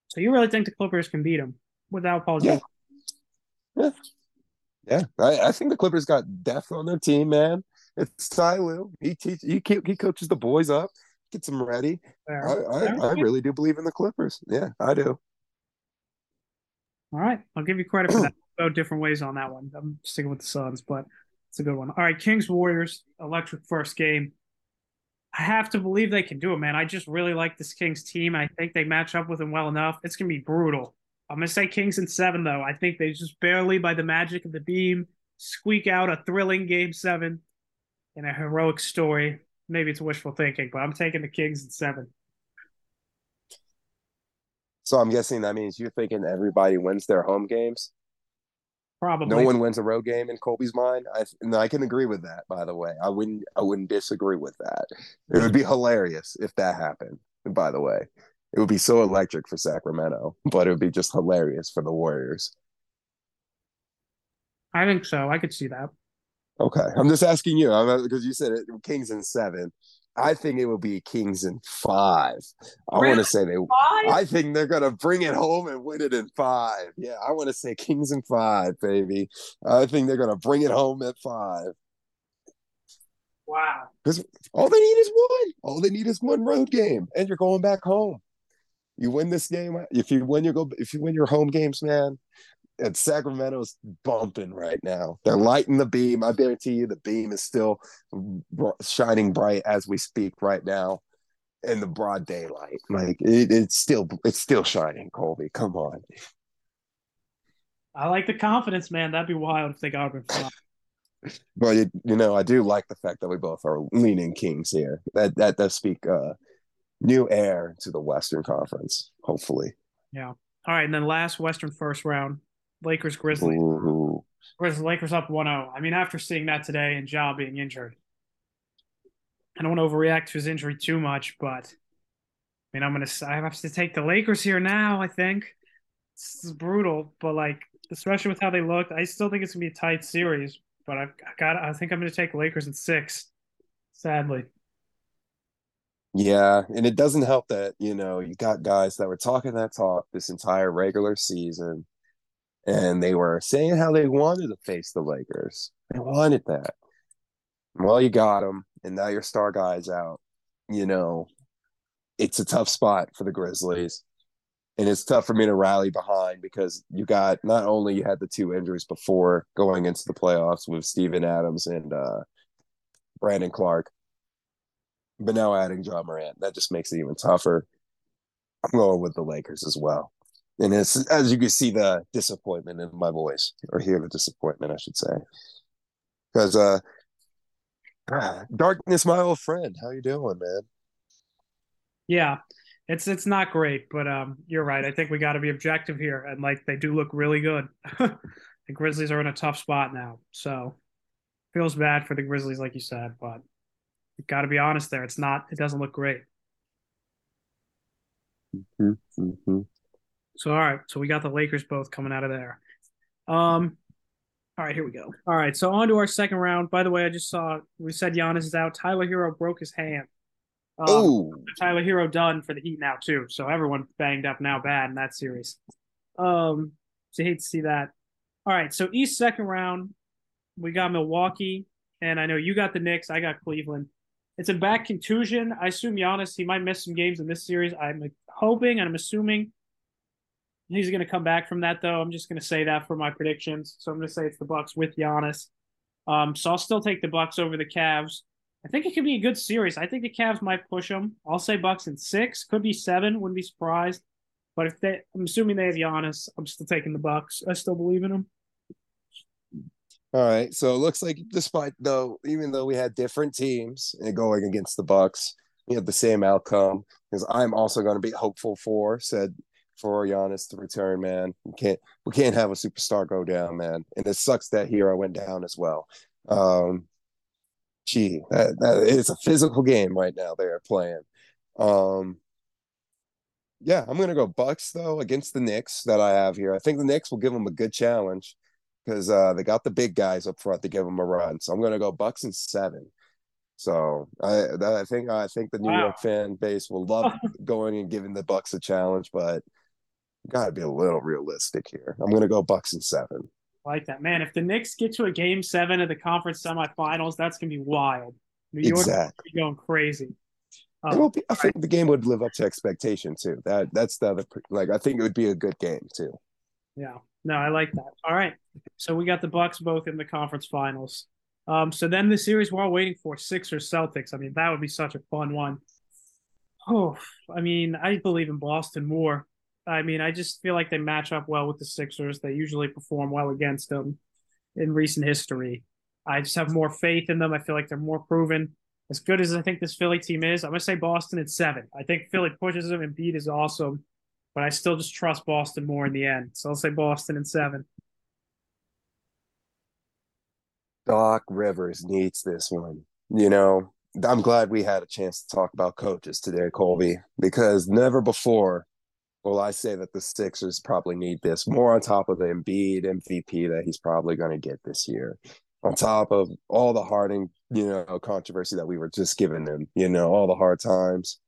So you really think the Clippers can beat them without Paul George? Yeah. Yeah, I, I think the Clippers got depth on their team, man. It's Ty Lue. He teach, he he coaches the boys up, gets them ready. I, I, I really do believe in the Clippers. Yeah, I do. All right, I'll give you credit for that. Go different ways on that one. I'm sticking with the Suns, but it's a good one. All right, Kings Warriors, electric first game. I have to believe they can do it, man. I just really like this Kings team. I think they match up with them well enough. It's gonna be brutal. I'm gonna say Kings in seven though. I think they just barely, by the magic of the beam, squeak out a thrilling game seven in a heroic story. Maybe it's wishful thinking, but I'm taking the Kings in seven. So I'm guessing that means you're thinking everybody wins their home games. Probably. No one wins a road game in Colby's mind. I and I can agree with that. By the way, I wouldn't. I wouldn't disagree with that. It would be hilarious if that happened. By the way, it would be so electric for Sacramento, but it would be just hilarious for the Warriors. I think so. I could see that. Okay, I'm just asking you because you said it, Kings in seven. I think it will be Kings in five. I really? want to say they. Five? I think they're gonna bring it home and win it in five. Yeah, I want to say Kings in five, baby. I think they're gonna bring it home at five. Wow. Because all they need is one. All they need is one road game, and you're going back home. You win this game. If you win your go, if you win your home games, man, and Sacramento's bumping right now. They're lighting the beam. I guarantee you, the beam is still shining bright as we speak right now in the broad daylight. Like it, it's still, it's still shining. Colby, come on. I like the confidence, man. That'd be wild if they got it. but you, you know, I do like the fact that we both are leaning Kings here. That that does speak uh, new air to the Western Conference. Hopefully. Yeah. All right, and then last Western first round, Lakers Grizzlies. Whereas Lakers up 1-0. I mean, after seeing that today and Ja being injured, I don't want to overreact to his injury too much, but I mean, I'm gonna I have to take the Lakers here now. I think this is brutal, but like especially with how they looked, I still think it's gonna be a tight series. But I've got I think I'm gonna take Lakers in six. Sadly. Yeah, and it doesn't help that you know you got guys that were talking that talk this entire regular season, and they were saying how they wanted to face the Lakers. They wanted that. Well, you got them, and now your star guy's out. You know, it's a tough spot for the Grizzlies, and it's tough for me to rally behind because you got not only you had the two injuries before going into the playoffs with Steven Adams and uh, Brandon Clarke, but now adding Ja Morant, that just makes it even tougher. I'm going with the Lakers as well. And it's as you can see the disappointment in my voice, or hear the disappointment, I should say. Because uh darkness, my old friend. How you doing, man? Yeah. It's it's not great, but um you're right. I think we gotta be objective here. And like they do look really good. the Grizzlies are in a tough spot now. So feels bad for the Grizzlies, like you said, but got to be honest there. It's not. It doesn't look great. Mm-hmm, mm-hmm. So all right. So we got the Lakers both coming out of there. Um. All right, here we go. All right, so on to our second round. By the way, I just saw we said Giannis is out. Tyler Herro broke his hand. Um, oh, Tyler Herro done for the Heat now too. So everyone banged up now bad in that series. Um, so you hate to see that. All right, so East second round, we got Milwaukee, and I know you got the Knicks. I got Cleveland. It's a back contusion. I assume Giannis, he might miss some games in this series. I'm hoping and I'm assuming he's going to come back from that, though. I'm just going to say that for my predictions. So I'm going to say it's the Bucks with Giannis. Um, so I'll still take the Bucks over the Cavs. I think it could be a good series. I think the Cavs might push them. I'll say Bucks in six, could be seven. Wouldn't be surprised. But if they, I'm assuming they have Giannis. I'm still taking the Bucks. I still believe in them. All right. So it looks like despite though, even though we had different teams going against the Bucks, we had the same outcome. Because I'm also going to be hopeful for said for Giannis to return, man. We can't we can't have a superstar go down, man. And it sucks that Herro went down as well. Um, gee, that, that it's a physical game right now they're playing. Um, yeah, I'm gonna go Bucks though against the Knicks that I have here. I think the Knicks will give them a good challenge because uh, they got the big guys up front to give them a run. So I'm gonna go Bucks and seven. So I I think I think the New wow. York fan base will love going and giving the Bucks a challenge, but got to be a little realistic here. I'm going to go Bucks and seven. like that, man. If the Knicks get to a game seven of the conference semifinals, that's going to be wild. New York exactly. going crazy. Um, be, I think the game would live up to expectation too. That that's the other like I think it would be a good game too. Yeah, no, I like that. All right, so we got the Bucks both in the conference finals. Um, so then the series we're all waiting for, Sixers Celtics. I mean, that would be such a fun one. Oh, I mean, I believe in Boston more. I mean, I just feel like they match up well with the Sixers. They usually perform well against them in recent history. I just have more faith in them. I feel like they're more proven. As good as I think this Philly team is, I'm going to say Boston at seven. I think Philly pushes them and beat is awesome, but I still just trust Boston more in the end. So I'll say Boston at seven. Doc Rivers needs this one. You know, I'm glad we had a chance to talk about coaches today, Colby, because never before well, I say that the Sixers probably need this more on top of the Embiid MVP that he's probably going to get this year, on top of all the Harden, you know, controversy that we were just giving them, you know, all the hard times.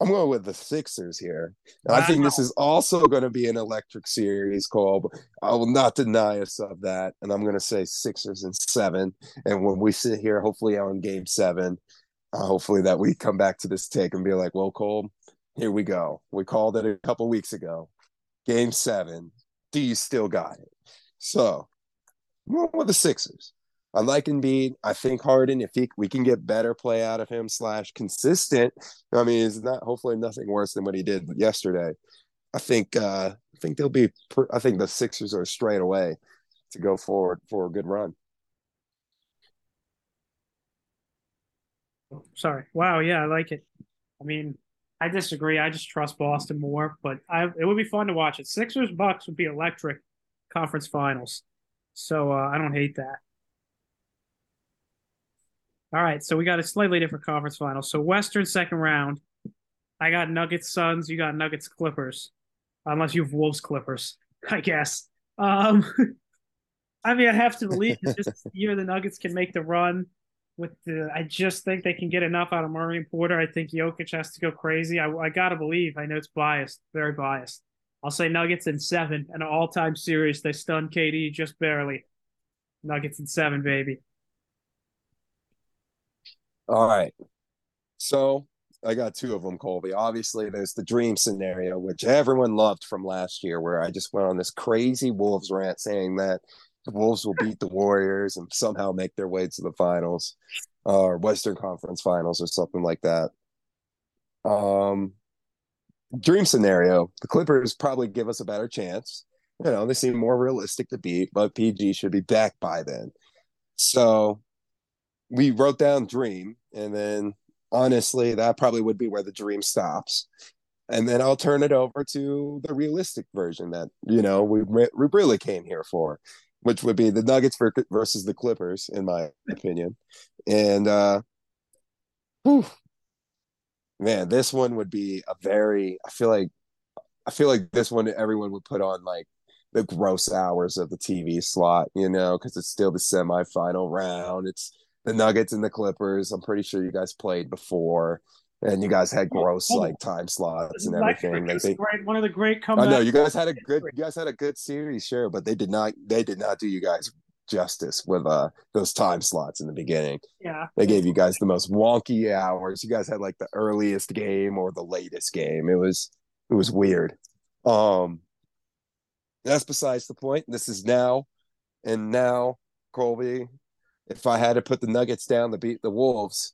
I'm going with the Sixers here. Wow. I think this is also going to be an electric series, Cole. But I will not deny us of that. And I'm going to say Sixers and seven. And when we sit here, hopefully on game seven, uh, hopefully that we come back to this take and be like, well, Cole, here we go. We called it a couple weeks ago. Game seven. Do you still got it? So, going with the Sixers. I like Embiid. I think Harden, if he, we can get better play out of him slash consistent, I mean, it's not hopefully nothing worse than what he did yesterday. I think uh, I think they'll be. I think the Sixers are straight away to go forward for a good run. Sorry. Wow. Yeah, I like it. I mean, I disagree. I just trust Boston more, but I it would be fun to watch it. Sixers Bucks would be electric conference finals. So uh, I don't hate that. All right, so we got a slightly different conference final. So Western second round, I got Nuggets Suns, you got Nuggets Clippers. Unless you have Wolves Clippers, I guess. Um I mean, I have to believe this year the Nuggets can make the run with the I just think they can get enough out of Murray and Porter. I think Jokic has to go crazy. I, I gotta believe. I know it's biased, very biased. I'll say Nuggets in seven, an all-time series. They stun KD just barely. Nuggets in seven, baby. All right. So I got two of them, Colby. Obviously, there's the dream scenario, which everyone loved from last year, where I just went on this crazy Wolves rant saying that the Wolves will beat the Warriors and somehow make their way to the finals uh, or Western Conference Finals or something like that. Um, dream scenario: the Clippers probably give us a better chance. You know, they seem more realistic to beat, but PG should be back by then. So we wrote down dream, and then honestly, that probably would be where the dream stops. And then I'll turn it over to the realistic version that you know we, we really came here for which would be the Nuggets versus the Clippers, in my opinion. And uh, whew, man, this one would be a very. I feel like I feel like this one everyone would put on like the gross hours of the TV slot, you know, because it's still the semifinal round. It's the Nuggets and the Clippers. I'm pretty sure you guys played before and you guys had gross like time slots and everything. Like they, great, one of the great comebacks. I know you guys had a good, you guys had a good series, sure, but they did not, they did not do you guys justice with uh those time slots in the beginning. Yeah, they gave you guys the most wonky hours. You guys had like the earliest game or the latest game. It was, it was weird. Um, that's besides the point. This is now, and now Colby. If I had to put the Nuggets down to beat the Wolves,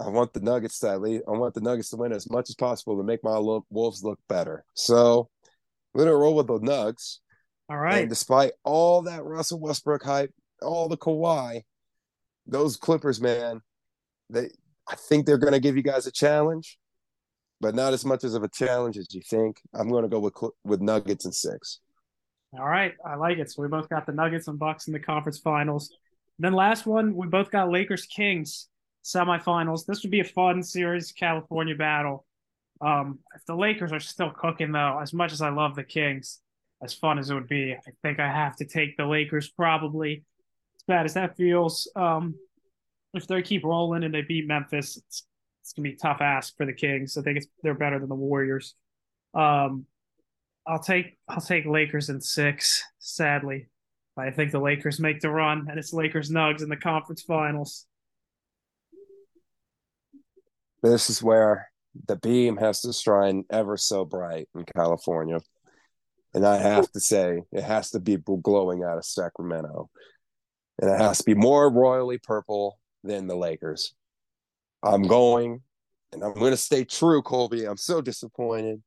I want the Nuggets to lead. I want the Nuggets to win as much as possible to make my look, Wolves look better. So we're gonna roll with the Nugs. All right. And despite all that Russell Westbrook hype, all the Kawhi, those Clippers, man, they I think they're gonna give you guys a challenge. but not as much as of a challenge as you think. I'm going to go with with Nuggets and six. All right, I like it. So we both got the Nuggets and Bucks in the conference finals. Then last one, we both got Lakers Kings semifinals. This would be a fun series, California battle. Um, if the Lakers are still cooking, though, as much as I love the Kings, as fun as it would be, I think I have to take the Lakers probably. As bad as that feels, um, if they keep rolling and they beat Memphis, it's, it's gonna be tough ask for the Kings. I think it's they're better than the Warriors. Um, I'll take I'll take Lakers in six. Sadly, I think the Lakers make the run, and it's Lakers Nugs in the conference finals. This is where the beam has to shine ever so bright in California. And I have to say, it has to be glowing out of Sacramento. And it has to be more royally purple than the Lakers. I'm going, and I'm going to stay true, Colby. I'm so disappointed.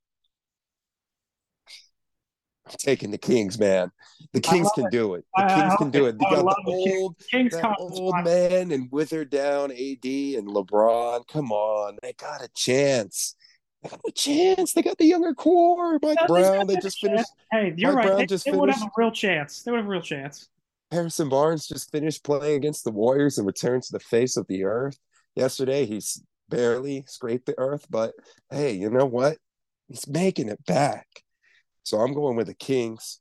Taking the Kings, man. The Kings can it. do it. The Kings can do it. They got the old, Kings that old man and withered down AD and LeBron. Come on, they got a chance. They got a chance. They got the younger core. Mike Brown. They just finished. Hey, you're Mike right. Brown they, just they finished. would have a real chance. They would have a real chance. Harrison Barnes just finished playing against the Warriors and returned to the face of the earth yesterday. He's barely scraped the earth, but hey, you know what? He's making it back. So I'm going with the Kings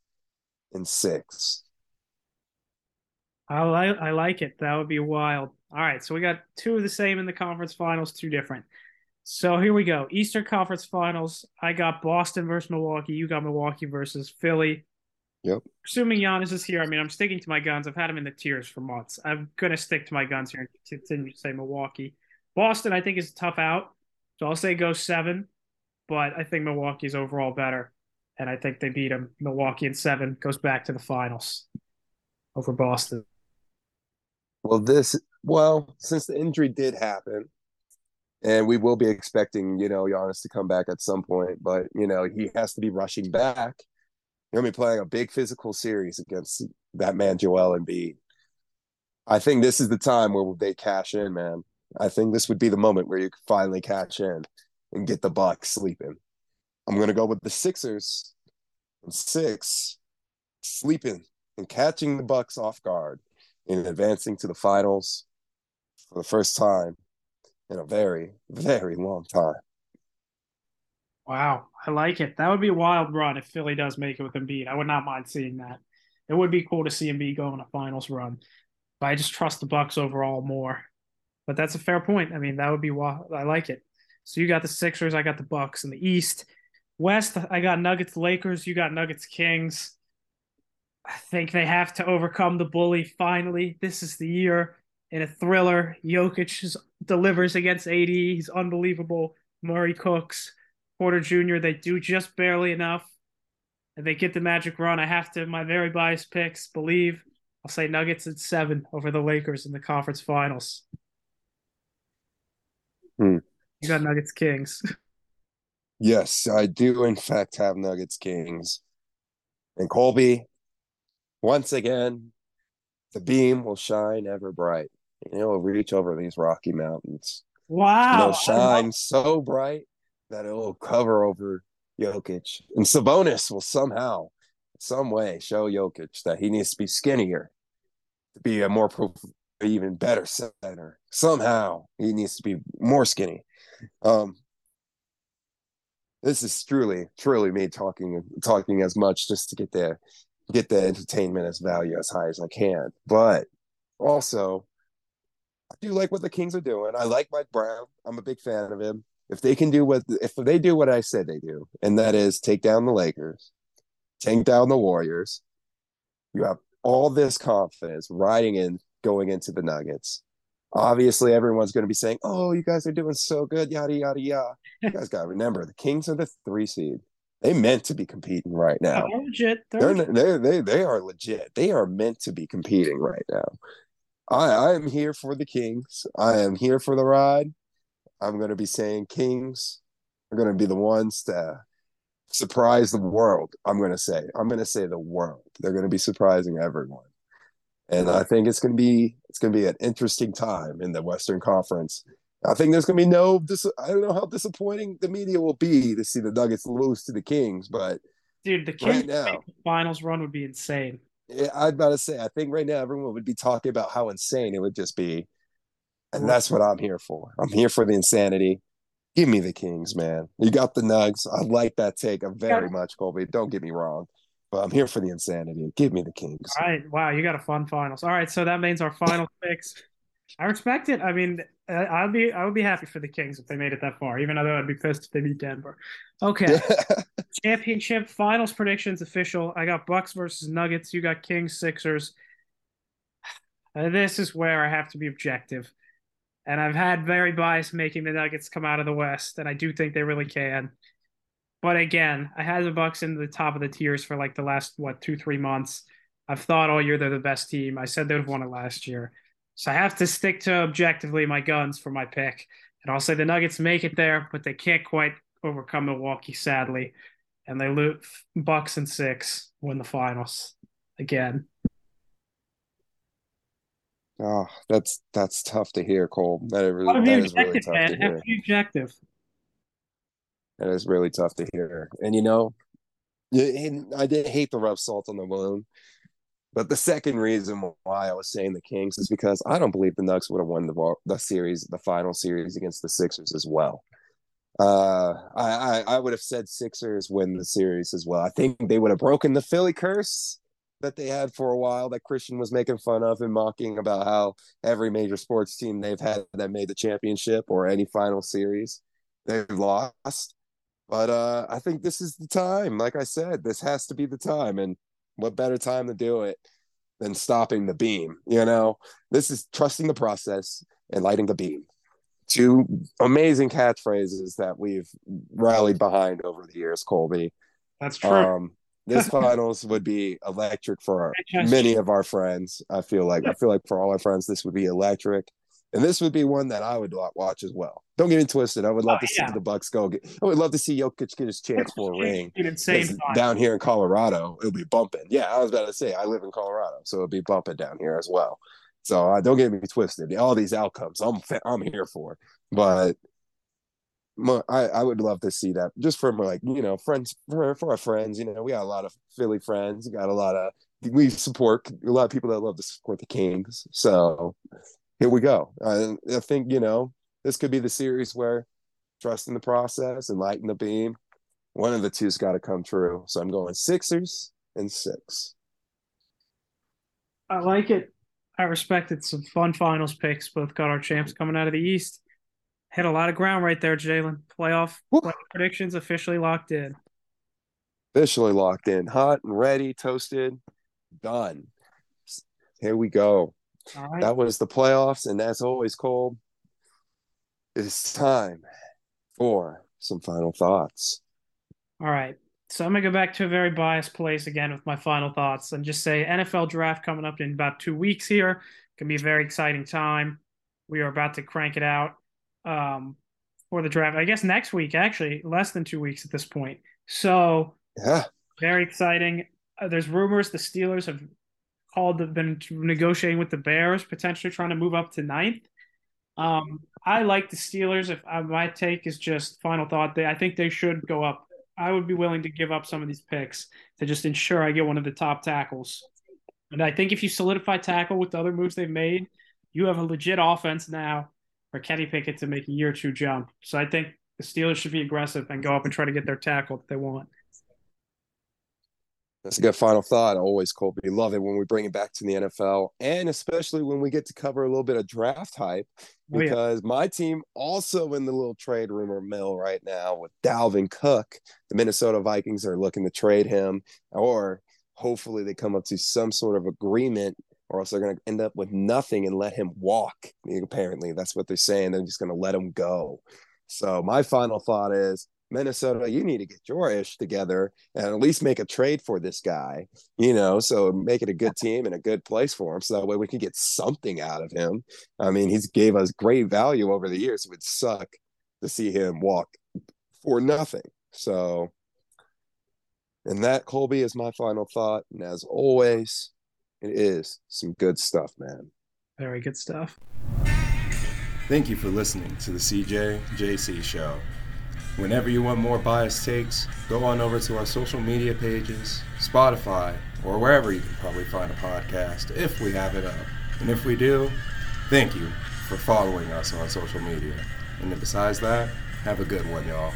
in six. I like I like it. That would be wild. All right, so we got two of the same in the conference finals, two different. So here we go. Eastern Conference Finals. I got Boston versus Milwaukee. You got Milwaukee versus Philly. Yep. Assuming Giannis is here, I mean, I'm sticking to my guns. I've had him in the tiers for months. I'm gonna stick to my guns here and continue to say Milwaukee. Boston, I think, is a tough out, so I'll say go seven. But I think Milwaukee's overall better, and I think they beat him. Milwaukee in seven goes back to the finals over Boston. Well, this well, since the injury did happen, and we will be expecting, you know, Giannis to come back at some point, but you know, he has to be rushing back. You're gonna be playing a big physical series against that man Joel Embiid. I think this is the time where they cash in, man. I think this would be the moment where you finally cash in and get the Bucks sleeping. I'm gonna go with the Sixers six sleeping and catching the Bucks off guard and advancing to the finals for the first time in a very, very long time. Wow, I like it. That would be a wild run if Philly does make it with Embiid. I would not mind seeing that. It would be cool to see Embiid go on a finals run. But I just trust the Bucks overall more. But that's a fair point. I mean, that would be wild. I like it. So you got the Sixers, I got the Bucks in the East. West, I got Nuggets, Lakers. You got Nuggets, Kings. I think they have to overcome the bully finally. This is the year in a thriller. Jokic delivers against AD. He's unbelievable. Murray cooks. Porter Jr., they do just barely enough. And they get the magic run. I have to, my very biased picks, believe. I'll say Nuggets at seven over the Lakers in the conference finals. Hmm. You got Nuggets Kings. Yes, I do, in fact, have Nuggets Kings. And Colby, once again, the beam will shine ever bright And it'll reach over these Rocky Mountains. Wow. It'll shine so bright that it will cover over Jokic. And Sabonis will somehow, some way, show Jokic that he needs to be skinnier to be a more even better center. Somehow he needs to be more skinny. Um, this is truly, truly me talking talking as much just to get the get the entertainment as value as high as I can. But also I do like what the Kings are doing. I like Mike Brown. I'm a big fan of him. If they can do what if they do what I said they do, and that is take down the Lakers, take down the Warriors, you have all this confidence riding in going into the Nuggets. Obviously, everyone's going to be saying, "Oh, you guys are doing so good," yada yada yada. You guys got to remember, the Kings are the three seed. They meant to be competing right now. They're legit. They're, They're, they they are legit. They are meant to be competing right now. I, I am here for the Kings. I am here for the ride. I'm going to be saying Kings are going to be the ones to surprise the world. I'm going to say, I'm going to say the world. They're going to be surprising everyone. And I think it's going to be it's going to be an interesting time in the Western Conference I think there's gonna be no. Dis- I don't know how disappointing the media will be to see the Nuggets lose to the Kings, but dude, the Kings right now, finals run would be insane. Yeah, I'd about to say. I think right now everyone would be talking about how insane it would just be, and that's what I'm here for. I'm here for the insanity. Give me the Kings, man. You got the Nugs. I like that take very much, Colby. Don't get me wrong. But I'm here for the insanity. Give me the Kings. All right. Wow, you got a fun finals. All right, so that means our final picks. I respect it. I mean, I'd be I would be happy for the Kings if they made it that far, even though I'd be pissed if they beat Denver. Okay. Championship finals predictions official. I got Bucks versus Nuggets. You got Kings Sixers. Uh, this is where I have to be objective. And I've had very bias making the Nuggets come out of the West, and I do think they really can. But again, I had the Bucks in the top of the tiers for like the last what two three months. I've thought all year they're the best team. I said they'd have won it last year, so I have to stick to objectively my guns for my pick. And I'll say the Nuggets make it there, but they can't quite overcome Milwaukee, sadly, and they lose Bucks and six win the finals again. Oh, that's that's tough to hear, Cole. That, really, that is really tough man. to hear. Objective. That is really tough to hear. And you know, I did hate the rough salt on the wound. But the second reason why I was saying the Kings is because I don't believe the Nuggets would have won the the series, the final series against the Sixers as well. Uh, I, I, I would have said Sixers win the series as well. I think they would have broken the Philly curse that they had for a while that Christian was making fun of and mocking about how every major sports team they've had that made the championship or any final series they've lost. But uh, I think this is the time. Like I said, this has to be the time. And what better time to do it than stopping the beam? You know, this is trusting the process and lighting the beam. Two amazing catchphrases that we've rallied behind over the years, Colby. That's true. Um, this finals would be electric for our, many of our friends. I feel like I feel like for all our friends, this would be electric and this would be one that I would watch as well. Don't get me twisted. I would love oh, to yeah. see the Bucks go. Get, I would love to see Jokic get his chance for a ring. Down here in Colorado, it'll be bumping. Yeah, I was about to say I live in Colorado, so it'll be bumping down here as well. So uh, don't get me twisted. All these outcomes, I'm I'm here for. But I, I would love to see that just from like you know friends for, for our friends. You know, we got a lot of Philly friends. We got a lot of we support a lot of people that love to support the Kings. So here we go. I, I think you know this could be the series where trust in the process and lighting the beam. One of the two's got to come true. So I'm going Sixers and six. I like it. I respect it. Some fun finals picks. Both got our champs coming out of the East. Hit a lot of ground right there, Jalen. Playoff, playoff predictions officially locked in. Officially locked in. Hot and ready, toasted, done. Here we go. That was the playoffs, and as always, Cole, it's time for some final thoughts. All right. So I'm gonna go back to a very biased place again with my final thoughts and just say NFL draft coming up in about two weeks here. Can be a very exciting time. We are about to crank it out um, for the draft. I guess next week, actually, less than two weeks at this point. So yeah, very exciting. Uh, there's rumors the Steelers have called have been negotiating with the Bears, potentially trying to move up to ninth. Um, I like the Steelers. If uh, my take is just final thought, they I think they should go up. I would be willing to give up some of these picks to just ensure I get one of the top tackles. And I think if you solidify tackle with the other moves they've made, you have a legit offense now for Kenny Pickett to make a year or two jump. So I think the Steelers should be aggressive and go up and try to get their tackle that they want. That's a good final thought. Always, Colby. Love it when we bring it back to the NFL, and especially when we get to cover a little bit of draft hype. Because oh, yeah. my team also in the little trade rumor mill right now with Dalvin Cook. The Minnesota Vikings are looking to trade him, or hopefully they come up to some sort of agreement, or else they're going to end up with nothing and let him walk. Apparently, that's what they're saying. They're just going to let him go. So my final thought is Minnesota, you need to get your ish together and at least make a trade for this guy, you know, so make it a good team and a good place for him. So that way we can get something out of him. I mean, he's gave us great value over the years. It would suck to see him walk for nothing. So, and that, Colby, is my final thought. And as always, it is some good stuff, man. Very good stuff. Thank you for listening to the CJ JC Show. Whenever you want more biased takes, go on over to our social media pages, Spotify, or wherever you can probably find a podcast if we have it up. And if we do, thank you for following us on social media. And besides that, have a good one, y'all.